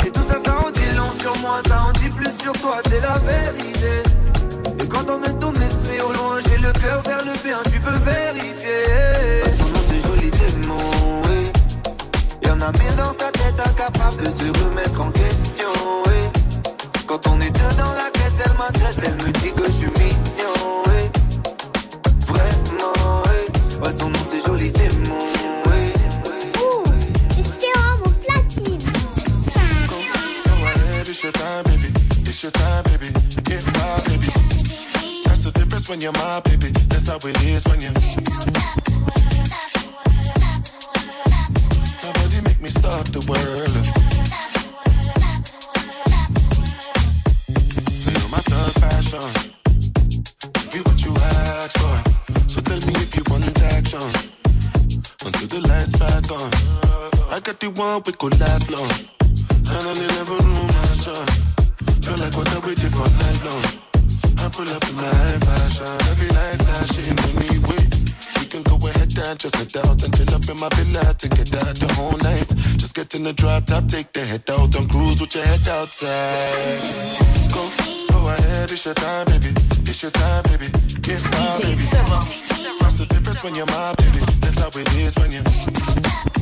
Si tout ça, ça en dit long sur moi, ça en dit plus sur toi, c'est la vérité. Et quand on met ton esprit au loin, j'ai le cœur vers le bien, tu peux vérifier. A mille dans sa tête, incapable de se remettre en question, oui. Quand on est deux dans la caisse, elle m'adresse, elle me dit que je suis mignon, oui. Vraiment, oui. Ouais, son nom, c'est joli démon. It's your time, baby. It's your time, baby. Get my baby. That's the difference when you're my baby. That's how it is when you. Stop the world. Feel my thug passion. Be what you asked for. So tell me if you want action. Until the lights back on. I got the one we could last long. And I never room mansion. Feel like what I waited for night long. I pull up in my fashion. Every light flashing in me down, just sit out until up in my villa to get out the whole night. Just get in the drop top, take the head out and cruise with your head outside. Go, go ahead, it's your time, baby. It's your time, baby. Get my baby. That's the difference when you're my baby. That's how it is when you're.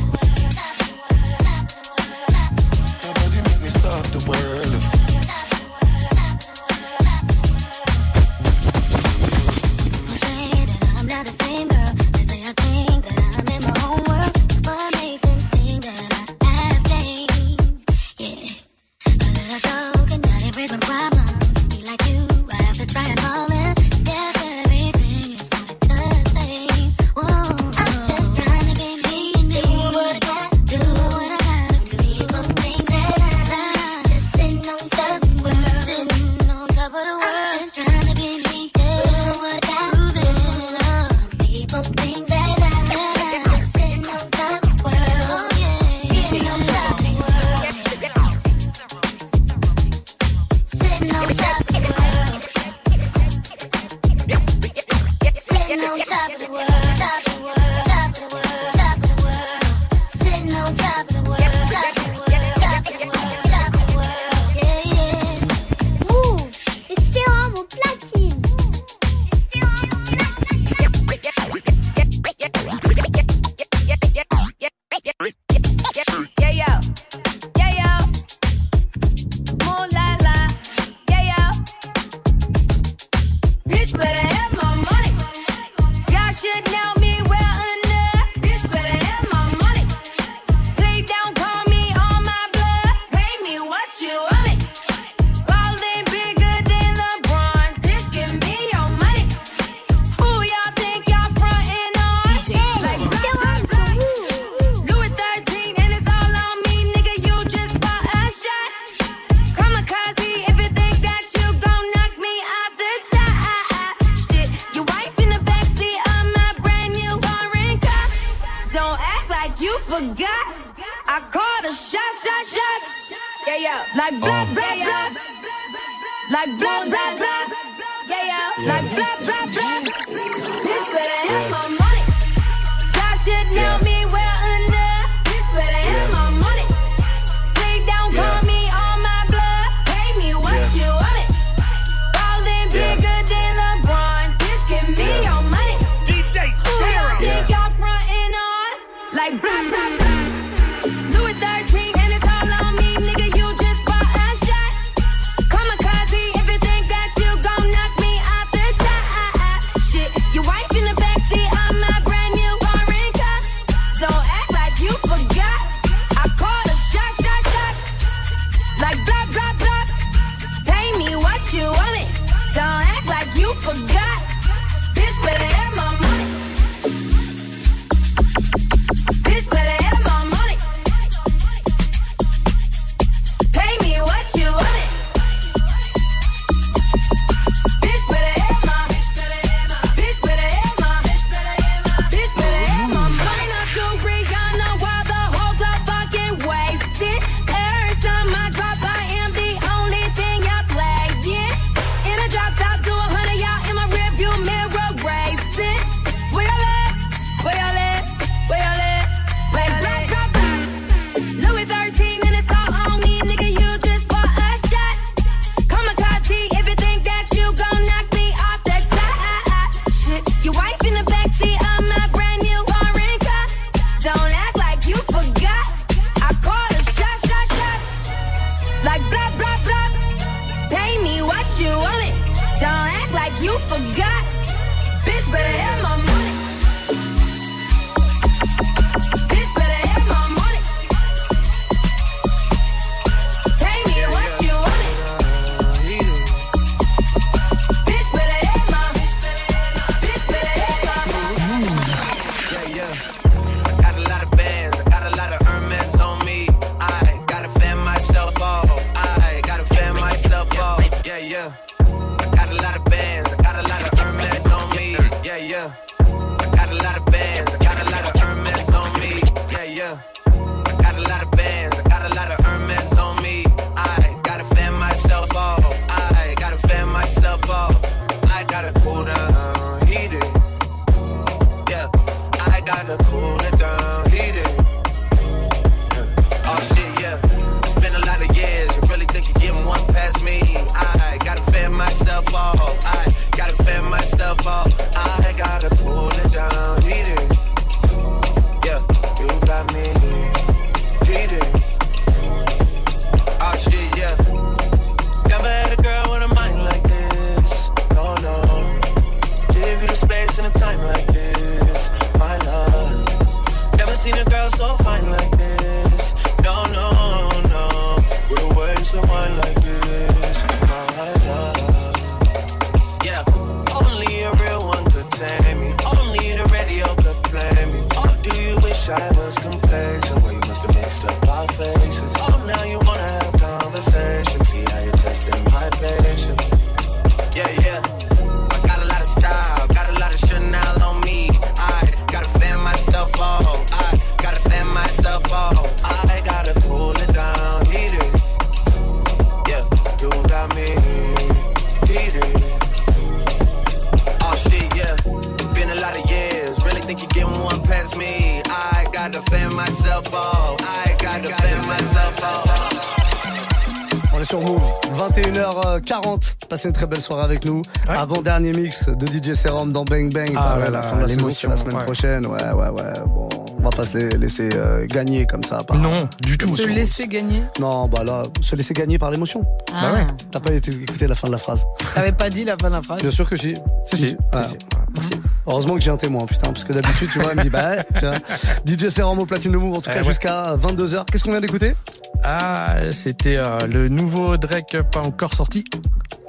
21h40. Passez une très belle soirée avec nous. Avant dernier mix de DJ Serum dans Bang Bang. Ah Bah ouais, là la fin de la saison, semaine ouais. prochaine. Ouais, ouais, ouais. Bon, on va pas se la- laisser euh, gagner comme ça. Par, Non, du tout. Se laisser gagner. Non, bah là, se laisser gagner par l'émotion. Ah. Bah ouais. T'as pas été écouté la fin de la phrase. T'avais pas dit la fin de la phrase Bien sûr que si. Si, si, Ouais. si, si. Merci. Heureusement que j'ai un témoin, putain, parce que d'habitude, tu vois, il me dit, bah, ouais, tu vois. DJ Serum au platine de Move, en tout Eh cas, ouais. jusqu'à 22h. Qu'est-ce qu'on vient d'écouter? Ah, c'était euh, le nouveau Drake pas encore sorti.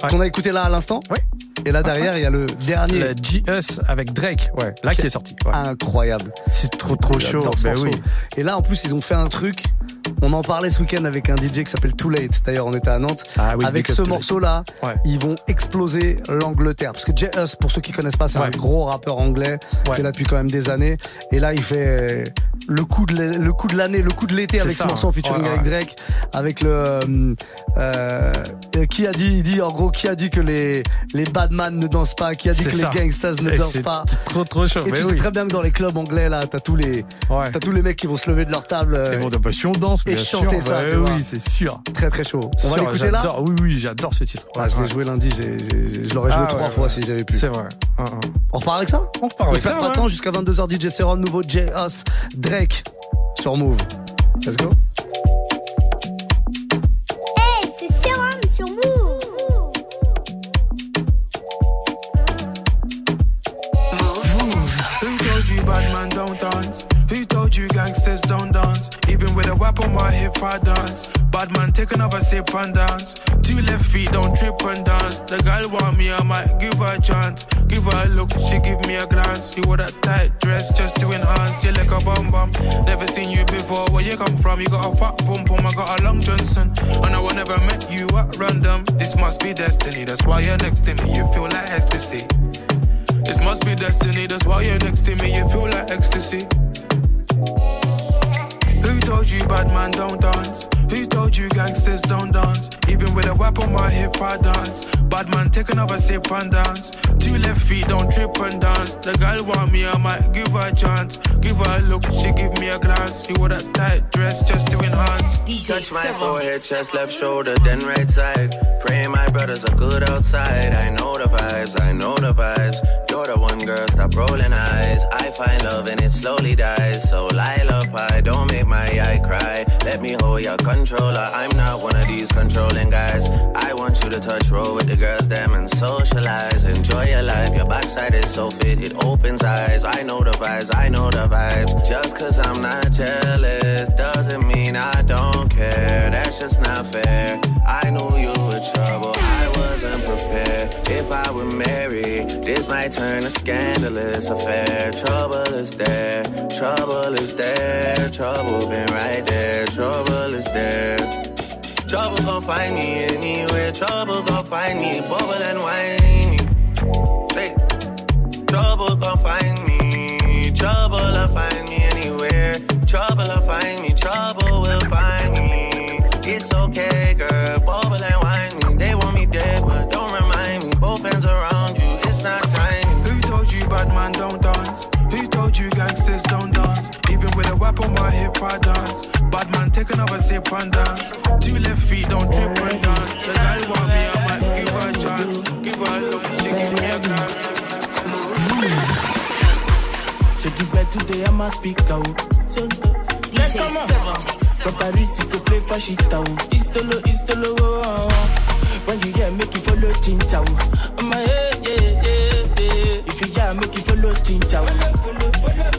Qu'on a écouté là à l'instant Ouais. Et là derrière, il y a le dernier. Le G-Us avec Drake, ouais, là qui est sorti. ouais. Incroyable. C'est trop trop chaud. Ben oui. Et là, en plus, ils ont fait un truc. On en parlait ce week-end avec un DJ qui s'appelle Too Late. D'ailleurs, on était à Nantes. Ah oui, avec ce morceau-là, Ouais. ils vont exploser l'Angleterre. Parce que J.Us, pour ceux qui connaissent pas, c'est un gros rappeur anglais Ouais. qui est là depuis quand même des années. Et là, il fait le coup de l'année, le coup de l'année, le coup de l'été avec ça, ce morceau en hein. featuring avec. Drake, avec le euh, euh, qui a dit, il dit en gros, qui a dit que les les badman ne dansent pas, qui a dit que ça. les gangsters ne Et dansent pas. Trop trop chaud. Et tu sais très bien que dans les clubs anglais là, t'as tous les, t'as tous les mecs qui vont se lever de leur table. euh, Et bon, bah, si on danse, et bien sûr. chanter ça, ouais, tu vois. oui, c'est sûr. Très très chaud. On va Sûr, l'écouter là. j'adore. Oui, oui, j'adore ce titre. Ah, je l'ai joué lundi, je l'aurais joué Ah, trois ouais, fois ouais. si j'avais pu. C'est vrai. Hein, hein. On repart avec ça On repart avec ça. pas de ouais. temps jusqu'à 22h DJ Seron, nouveau J Us Drake sur Move. Let's go. Hey, c'est Sérum told you gangsters don't dance? Even with a whip on my hip, I dance. Bad man, take another sip and dance. Two left feet, don't trip and dance. The girl want me, I might give her a chance. Give her a look, she give me a glance. You wore that tight dress just to enhance. You like a bum bum. Never seen you before. Where you come from? You got a fat pum pum. I got a long Johnson. And I will never met you at random. This must be destiny. That's why you're next to me. You feel like ecstasy. This must be destiny, that's why you're next to me, you feel like ecstasy. Who told you bad man don't dance? Who told you gangsters don't dance? Even with a whip on my hip, I dance. Bad man, take another sip and dance. Two left feet, don't trip and dance. The girl want me, I might give her a chance. Give her a look, she give me a glance. You wore that tight dress just to enhance. Touch my forehead, chest, left shoulder, then right side. Pray my brothers are good outside. I know the vibes, I know the vibes. The one girl, stop rolling eyes. I find love and it slowly dies. So lullaby, don't make my eye cry. Let me hold your controller. I'm not one of these controlling guys. I want you to touch roll with the girls, them and socialize. Enjoy your life, your backside is so fit, it opens eyes. I know the vibes, I know the vibes. Just cause I'm not jealous doesn't mean I don't care. That's just not fair. I knew you were trouble, I wasn't prepared. If I were married, this might turn a scandalous affair. Trouble is there, trouble is there, trouble been right there, trouble is there. Trouble gon' find me anywhere. Trouble gon' find me, bubble and whiny. Hey. Trouble gon' find me. Trouble'll find me anywhere. Trouble'll find me. Trouble gangsters don't dance? Even with a whip on my hip, I dance. Bad man, take another sip and dance. Two left feet, don't trip and dance. The girl want me, I might give her a chance. Give her a look, she give me a glance. J'ai du bête today, I'ma speak out. DJ Serum. Paris, s'il te plaît, fâche it out. Istolo, istolo, oh, oh, oh. When you hear, make you follow Chinchao. I'm a yeah, yeah, yeah, yeah. If you hear, make you follow Chinchao.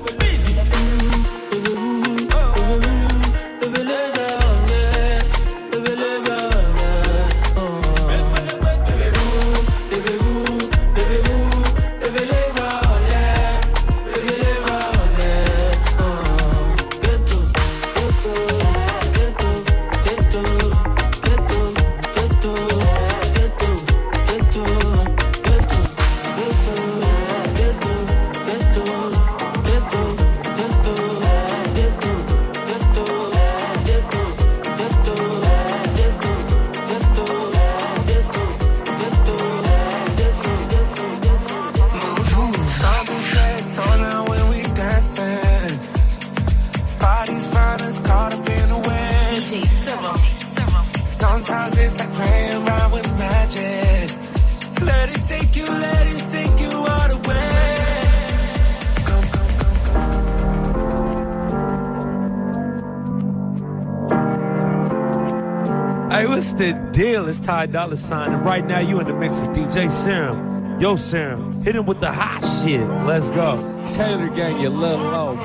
It's Ty Dolla Sign, and right now you in the mix with DJ Serum. Yo, Serum, hit him with the hot shit. Let's go. Taylor Gang, you little low.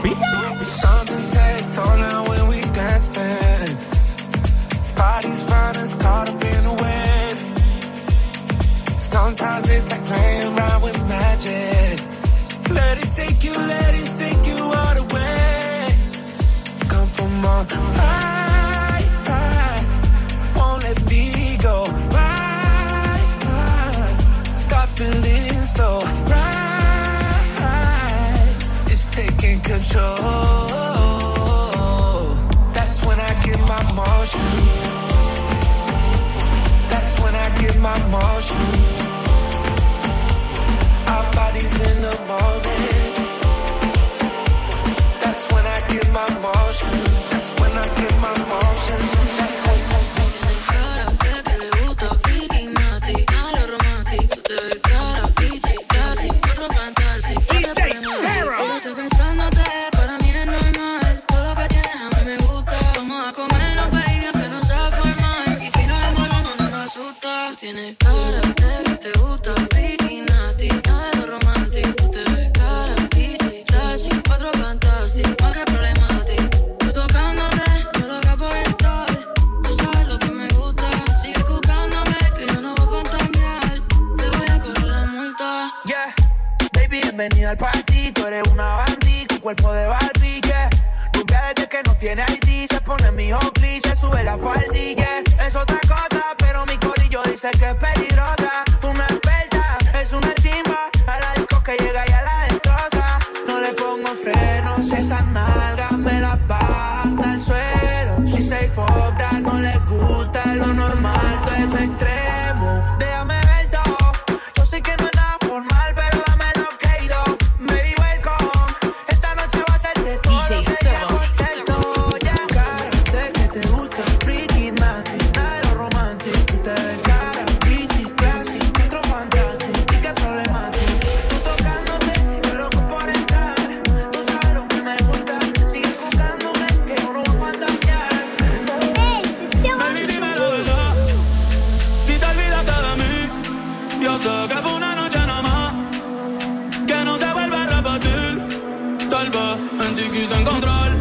En ti quise encontrar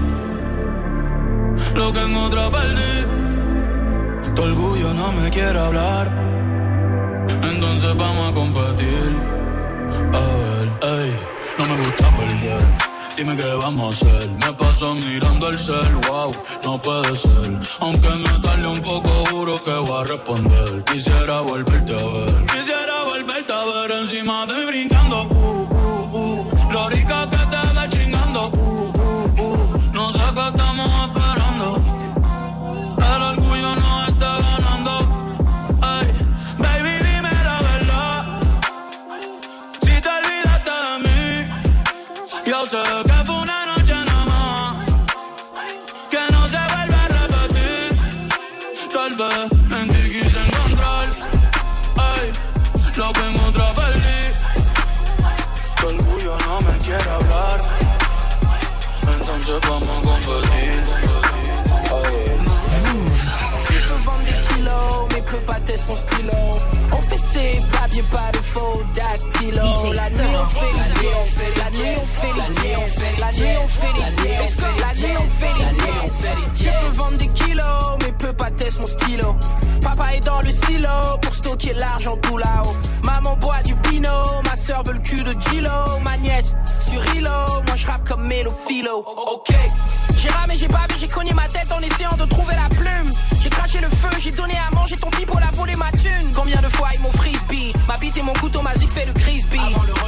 lo que en otra perdí. Tu orgullo no me quiere hablar. Entonces vamos a competir. A ver, ey, no me gusta perder. Dime qué vamos a hacer. Me paso mirando el cel, wow, no puede ser. Aunque me tarde un poco, juro que voy a responder. Quisiera volverte a ver. Quisiera volverte a ver encima de mí brincando. Je peux vendre des kilos, mais peux pas tester mon stylo. On fait ses papiers, pas de faux dactylo. La nuit on fait la nuit, on fait la nuit, on fait la nuit, on fait la nuit, on fait la nuit, on fait la nuit, on fait la nuit, on fait les Je peux vendre des kilos, mais peux pas tester mon stylo. Est dans le silo pour stocker l'argent tout là-haut. Maman boit du pino, ma soeur veut le cul de Gilo. Ma nièce sur Hilo, moi je rappe comme Melo Philo. Ok, j'ai ramé, j'ai pas j'ai cogné ma tête en essayant de trouver la plume. J'ai craché le feu, j'ai donné à manger ton pipe pour la voler ma thune. Combien de fois ils m'ont frisbee? Ma bite et mon couteau, ma zig fait le Crispy. Avant le.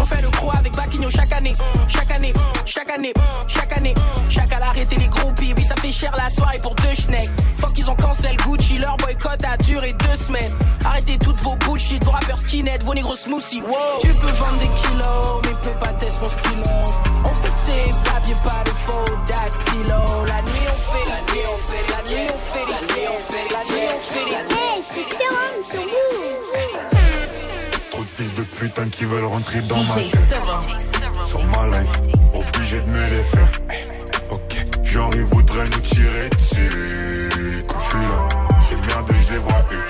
On fait le croix avec Baquigno chaque année, chaque année, chaque année, chaque année. Chaque à l'arrêter les groupies, oui ça fait cher la soirée pour deux schnecks. Fuck ils ont cancel Gucci, leur boycott a duré deux semaines. Arrêtez toutes vos bullshit, vos rappeurs skinhead, vos négros smoothies. Wow. Tu peux vendre des kilos, mais peux pas tester mon stylo. On fait ses papiers, pas de faux dactylo. La nuit on fait la nuit, on fait la nuit, on fait la nuit, on fait la putains qui veulent rentrer dans ma tête. Sur ma life, obligé de me les faire. Ok, genre ils voudraient nous tirer dessus. Quand je suis là, c'est merde, je les vois eux.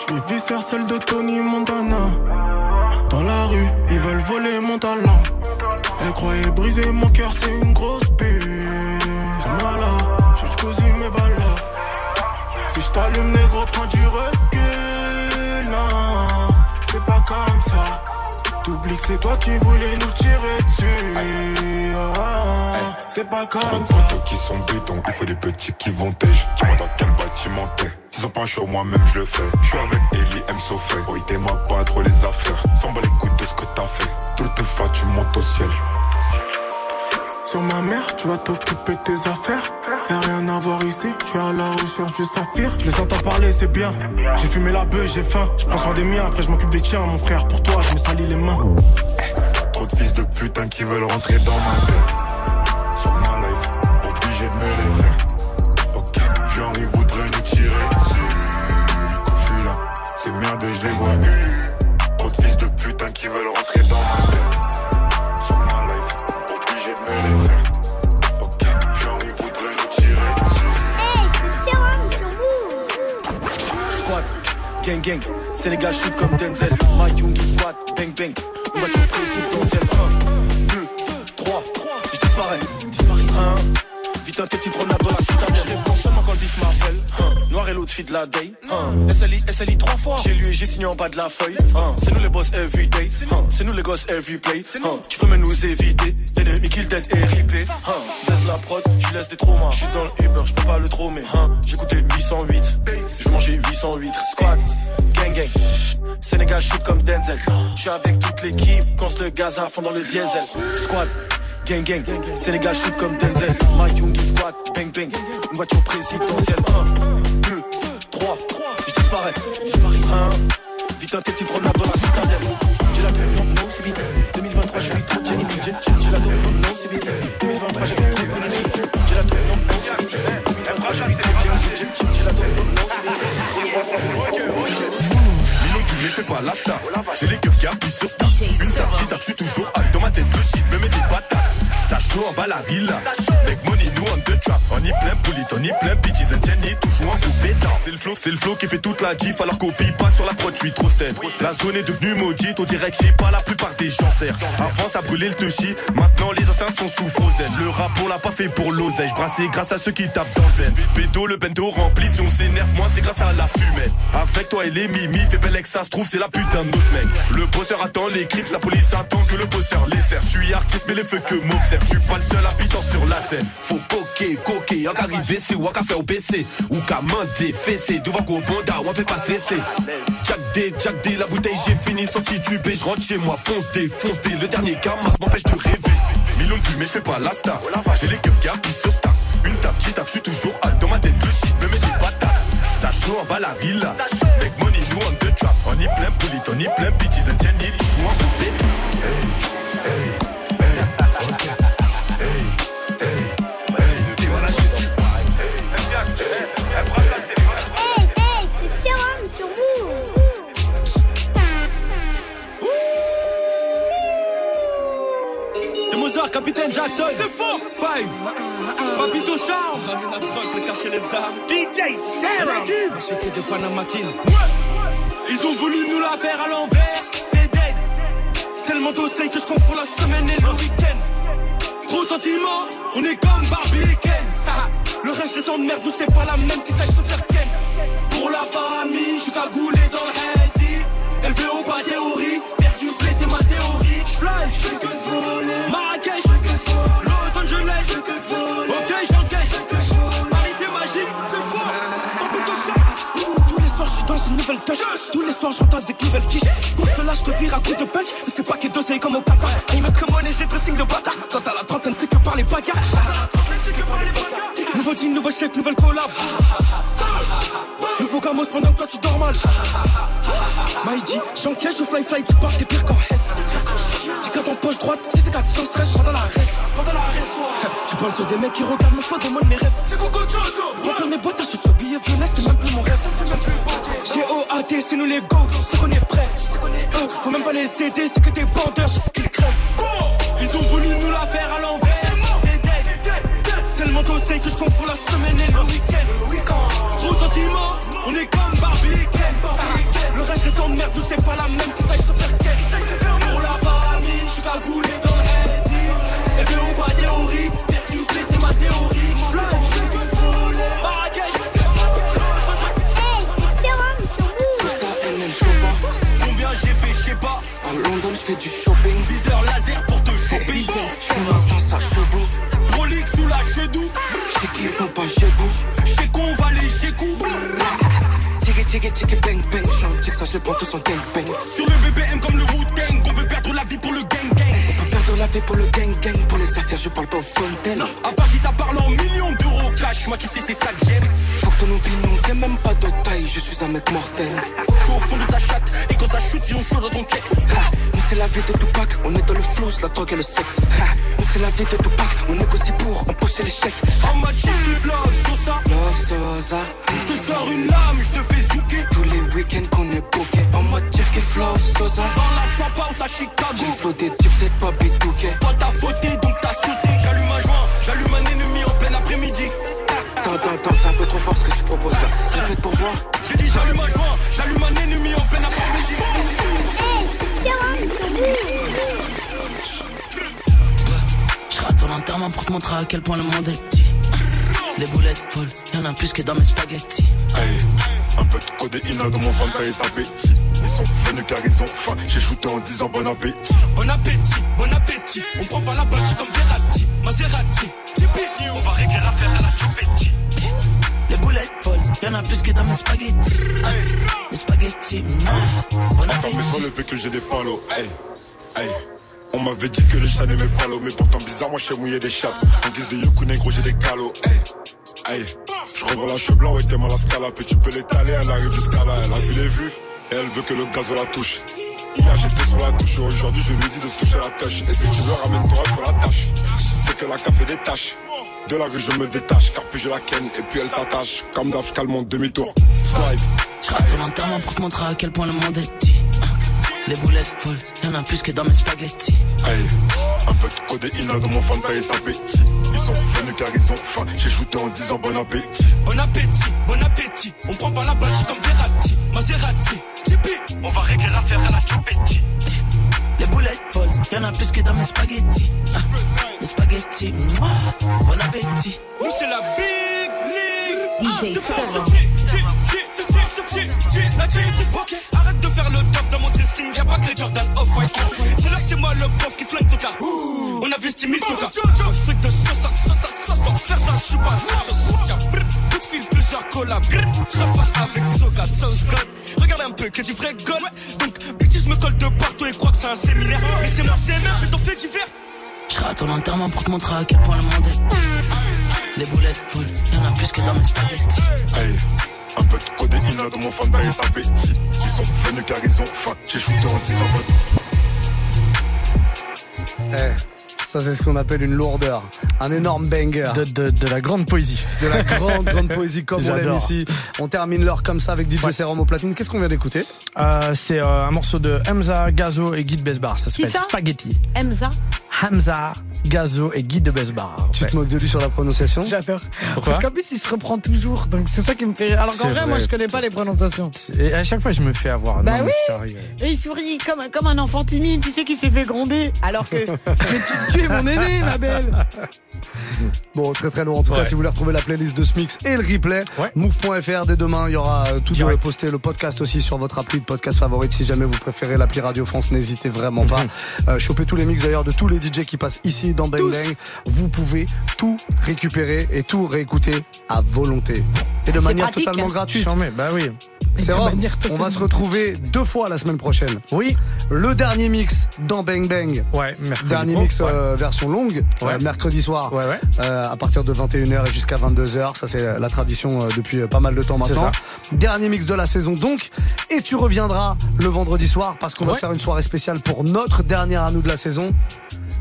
Je suis viscère celle de Tony Montana. Dans la rue, ils veulent voler mon talent. Elle croyait briser mon cœur, c'est une grosse pute. Voilà, j'ai recousu mes balles. Si je t'allume, négro, prends du recul. C'est pas comme ça. T'oublies que c'est toi qui voulais nous tirer dessus. Ah, c'est pas Trop comme de ça. potos qui sont béton, il faut des petits qui vont tège. Dis-moi dans quel bâtiment t'es. S'ils ont pas chaud, moi-même je le fais. Je suis avec Ellie, M. Sofé. Oh, il t'aima pas trop les affaires. S'en bat les couilles de ce que t'as fait. Toutes tes fois, tu montes au ciel. Sur ma mère, tu vas t'occuper de tes affaires. Y'a rien à voir ici, je suis à la recherche du saphir. Je les entends parler, c'est bien. J'ai fumé la bœuf, j'ai faim. Je prends soin des miens, après je m'occupe des tiens, mon frère. Pour toi, je me salis les mains. Trop de fils de putain qui veulent rentrer dans ma tête. Sur ma life, obligé de me les faire. Ok, genre ils voudraient nous tirer dessus. Quand je suis je les vois. Trop de fils de putain qui veulent rentrer gang gang, Sénégal shoot comme Denzel. My Young squad, bang bang. On va tout présidentiel. 1, 2, 3, je disparais. 1, vite un tes petits promenades dans la citadelle. Et l'autre fille de la day. Un, SLI, SLI trois fois. J'ai lu et j'ai signé en bas de la feuille. Un, C'est nous les boss everyday. Un, C'est nous les gosses every play. Un, Tu veux même nous éviter? L'ennemi kill dead et ripé. Je laisse la prod, je laisse des traumas. Je suis dans le Uber, je peux pas le trommer. J'ai coûté 808. Je manger 808. Squad, gang gang. Sénégal shoot comme Denzel. Je suis avec toute l'équipe, quand le gaz à fond dans le diesel. Squad, gang gang. Sénégal shoot comme Denzel. My Young squad, bang bang. Une voiture présidentielle. 1, 2, 3, je disparais. 1, vite un tes petites promenades dans la citadelle. J'ai la tête, non, non, c'est vite. 2023, j'ai eu trop de génie. J'ai j'ai la tête, non, non, c'est vite. 2023, j'ai eu trop de génie. J'ai la tête, non, non, c'est vite. 2023, j'ai eu trop de génie. J'ai- j'ai- J'ai la tête, non, non, c'est vite. Mais je fais pas la star. C'est les keufs qui appuient sur star. Une tarte, j'arrive, je suis toujours hâte. Dans ma tête, le shit me met des patates. Ça chaud en bas la villa. On y plein poulit, on y plein. And Jenny, toujours en groupe pétard. C'est le flow, c'est le flow qui fait toute la diff. Alors copie pas sur la prod, je suis trop stead. La zone est devenue maudite. Dirait que j'ai pas la plupart des gens serrent. Avant, ça brûlait le touchy. Maintenant, les anciens sont sous frozen. Le rap, on l'a pas fait pour l'oseille. Je brassais grâce à ceux qui tapent dans le zen. Pédo, le bendo rempli. Si on s'énerve, moi, c'est grâce à la fumette. Avec toi et les mimi, fait belle que ça se trouve, c'est la putain de notre mec. Le bosseur attend les clips, la police attend que le bosseur les serve. Je suis artiste, mais les feux que m'observe. Je suis pas le seul habitant sur la scène. Faut coquer, coquer, en arriver, c'est ou en faire au PC. Ou qu'à mander, fessé, devant qu'au bonda, ou on peut pas stresser. Jack D, Jack D, la bouteille, j'ai fini, sorti du B, je rentre chez moi, fonce D, fonce D. Le dernier camas m'empêche de rêver. Millions de vues, mais je fais pas la star. C'est les keufs qui appuient sur star. Une taf, j'y taf, je suis toujours hâte. Dans ma tête, le shit me met des patates. Ça chaud en bas la villa. Make money, nous on the trap. On y plein poulit, on y plein bitches. And Jenny, toujours en DJ. Acheté de Panama King. Ils ont voulu nous la faire à l'envers. C'est dead. Tellement d'oseille que je confonds la semaine et le week-end. Trop de sentiments, on est comme Barbie et Ken. Le reste des emmerdes, nous c'est pas la même qui sait se faire ken. Pour la famille, je suis cagoulé dans le hazy. Élevé au bas théorie, faire du blé c'est ma théorie. J'fly, j'fais que Tous les soirs, je rentre avec nouvelle quiche. Pour te lâche, je te vire à coup de punch. Je sais pas quel dossier comme au Qatar. On me commande et j'ai dressing de bâtard. Quand t'as la trentaine, c'est que par les bagarres. Nouveau jean, nouveau chèque, nouvelle collab. Nouveau gamos pendant que toi tu dors mal. Maïdi, j'encaisse, je fly fly, tu pars, t'es pire qu'en. J'ai qu'à ton poche droite, si c'est 4 sans stress, pendant la reste. Pendant la reste, Tu parles sur des mecs qui regardent mon fois, demande mes rêves. C'est Coco Jojo. C'est nous les go, c'est qu'on est prêts. Faut même pas les aider, c'est que des vendeurs tu sais c'est ça que j'aime. Faut que ton opinion t'es même pas de taille. Je suis un mec mortel. Je au fond de sa chatte et quand ça shoot, ils ont chaud dans ton checks. Nous c'est la vie de Tupac, on est dans le flou, la drogue et le sexe. Nous c'est la vie de Tupac, on négocie pour empocher chèques. En mode du love, Sosa. Love Sosa. Je te sors une lame, je te fais zouker. Tous les week-ends qu'on est booké. En mode qui flow Sosa. Dans la trap house à Chicago. J'ai flow des types, c'est pas bitouké. Pour te montrer à quel point le monde est petit. Les boulettes folles, y'en a plus que dans mes spaghettis. Hey, un peu de codéine dans mon fanta et sa appétit. Ils sont venus car ils ont faim. J'ai shooté en disant bon appétit. Bon appétit, bon appétit. On prend pas la balle, c'est comme Verratti, Maserati. Tipeee, on va régler l'affaire à la Chupetti. Les boulettes folles, y'en a plus que dans mes spaghettis. Mes spaghettis, mm, bon Enfin, mais appétit. sur le que j'ai des palos. Hey, hey. On m'avait dit que le chat n'aimait pas l'eau, mais pourtant bizarrement je sais mouiller des chattes. En guise de yoku négro, j'ai des calots. Hey, hey. Je revends la cheveux blanc, ouais, t'es mal à scala. Puis tu peux l'étaler, elle arrive jusqu'à là. Elle a vu les vues, et elle veut que le gaz la touche. Hier j'étais sur la touche, aujourd'hui je lui dis de se toucher la tâche. Et si tu veux, ramène-toi, il faut la tâche. C'est que la café des tâches. De la rue, je me détache, car puis je la ken, et puis elle s'attache. Comme d'hab, je calme mon demi-tour. Slide. Je rate pour te montrer à quel point le monde est petit. Les boulettes folles, y'en a plus que dans mes spaghettis. Hey, un peu de codéine dans mon fanta et sa appétit. Ils sont venus car ils ont faim. J'ai shooté en disant bon appétit. Bon appétit, bon appétit. On prend pas la balle, c'est comme Verratti, Maserati. Tipeee, on va régler l'affaire à la Chupetti. Les boulettes folles, y'en a plus que dans mes spaghettis. Ah, mes spaghettis, mouah, bon appétit. Nous c'est la big league. DJ la J, c'est ok. Arrête de faire le tof dans mon dressing. Y'a pas que les Jordan off-white. C'est là que c'est moi le bof qui flingue ton car. On investit 1000 tokas. Un fric de sauce à sauce à sauce. Pour faire ça, je suis pas sauce à sauce. Y'a brr, coup de fil, plusieurs collabs. J'rafale avec Soka, Sauce God. Regarde un peu que du vrai gold. Donc, bitches me colle de partout et croient que c'est un séminaire. Mais c'est moi, c'est meuf et ton fait divers. Je rate ton enterrement pour te montrer à quel point le monde est. Les boulettes folles, y'en a plus que dans mes spaghettis. Un peu de codéine dans mon fanta et sa appétit. Ils sont venus car ils ont faim. J'ai shooté en disant bon Eh, ça c'est ce qu'on appelle une lourdeur. Un énorme banger. De, de, de la grande poésie. De la grande, grande poésie comme on l'aime ici. On termine l'heure comme ça avec DJ Ouais. Serum au platine. Qu'est-ce qu'on vient d'écouter? Euh, c'est euh, un morceau de Hamza, Gazo et Guy de Besbar. Ça s'appelle ça? Spaghetti. Hamza Hamza, Gazo et Guy de Besbar. Tu te moques de lui sur la prononciation? J'adore. Pourquoi? Parce qu'en plus, il se reprend toujours, donc c'est ça qui me fait rire. Alors qu'en vrai, moi, je connais pas les prononciations. Et à chaque fois, je me fais avoir. Bah Non, oui. sérieux. Et il sourit comme, comme un enfant timide, tu sais, qui s'est fait gronder. Alors que mais tu, tu es mon aîné, ma belle. Bon, très très lourd. En tout cas, si vous voulez retrouver la playlist de Smix et le replay, move.fr dès demain, il y aura euh, tout de posté le podcast aussi sur votre appli de podcast favorite. Si jamais vous préférez l'appli Radio France, n'hésitez vraiment pas. Euh, chopez tous les mix d'ailleurs de tous les DJ qui passent ici dans Bang Bang. Vous pouvez tout récupérer et tout réécouter à volonté. Et de manière pratique, totalement gratuite. Charmé, bah oui. C'est on va se retrouver deux fois la semaine prochaine. Oui. Le dernier mix dans Bang Bang. Ouais, mercredi Dernier mix euh, version longue, Ouais. euh, mercredi soir, Ouais, ouais. euh, à partir de 21h et jusqu'à 22h. Ça, c'est la tradition depuis pas mal de temps maintenant. ça. Dernier mix de la saison donc. Et tu reviendras le vendredi soir parce qu'on va se faire une soirée spéciale pour notre dernière à nous de la saison.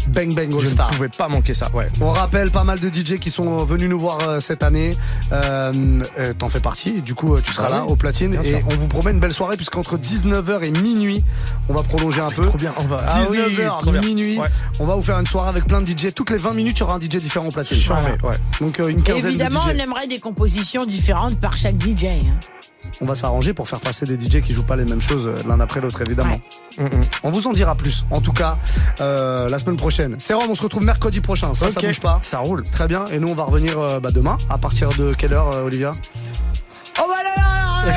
Bang Bang All Je ne pouvais pas manquer ça, ouais. On rappelle pas mal de DJ qui sont venus nous voir cette année. T'en fais partie. Du coup, tu seras Ah là oui, au platine et sûr. on vous promet une belle soirée puisqu'entre 19h et minuit, on va prolonger un peu. Trop bien, on va. Ah oui, 19h, trop bien. minuit, Ouais. on va vous faire une soirée avec plein de DJ. Toutes les 20 minutes, il y aura un DJ différent au platine. Charmé, ouais. Donc euh, une quinzaine Évidemment, de on DJ. aimerait des compositions différentes par chaque DJ. hein. On va s'arranger pour faire passer des DJ qui jouent pas les mêmes choses euh, l'un après l'autre, évidemment. Mm, mm. On vous en dira plus. En tout cas, euh, la semaine prochaine. C'est Rome, on se retrouve mercredi prochain. Ça, ça Ok, bouge pas. Ça roule. Très bien. Et nous, on va revenir euh, bah, demain. À partir de quelle heure, euh, Olivia Oh bah là là, là, euh,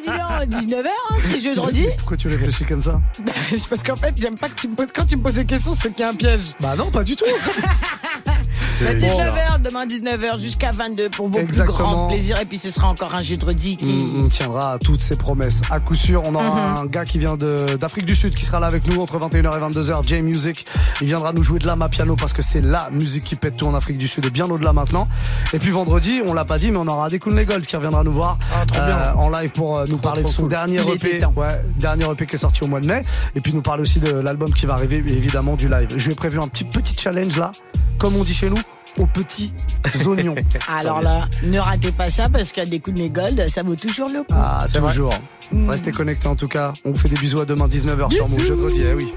dis donc, 19h, hein, c'est jeudi. Pourquoi tu réfléchis comme ça Parce qu'en fait, j'aime pas que tu me poses, quand tu me poses des questions, c'est qu'il y a un piège. Bah non, pas du tout. Bah, 19h, demain 19h jusqu'à 22 pour vos Exactement. plus grands plaisirs. Et puis ce sera encore un jeudi qui. On, on tiendra à toutes ces promesses. À coup sûr, on aura Mhm. un gars qui vient d'Afrique du Sud qui sera là avec nous entre 21h et 22h. J Music. Il viendra nous jouer de l'âme à piano parce que c'est la musique qui pète tout en Afrique du Sud et bien au-delà maintenant. Et puis vendredi, on l'a pas dit, mais on aura Adekun Gold qui reviendra nous voir Ah, trop bien. euh, en live pour euh, nous parler de son cool. dernier Il EP. Ouais, dernier EP qui est sorti au mois de mai. Et puis nous parler aussi de l'album qui va arriver évidemment du live. Je lui ai prévu un petit petit challenge là, comme on dit chez nous, aux petits oignons. Alors là, ne ratez pas ça parce qu'il y a des coups de mes gold, ça vaut toujours le coup. Ah, toujours. Restez connectés en tout cas. On vous fait des bisous à demain 19h sur Move. Jeudi, eh oui.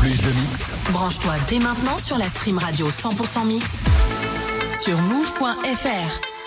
Plus de mix, Branche-toi dès maintenant sur la stream radio 100% mix sur move.fr.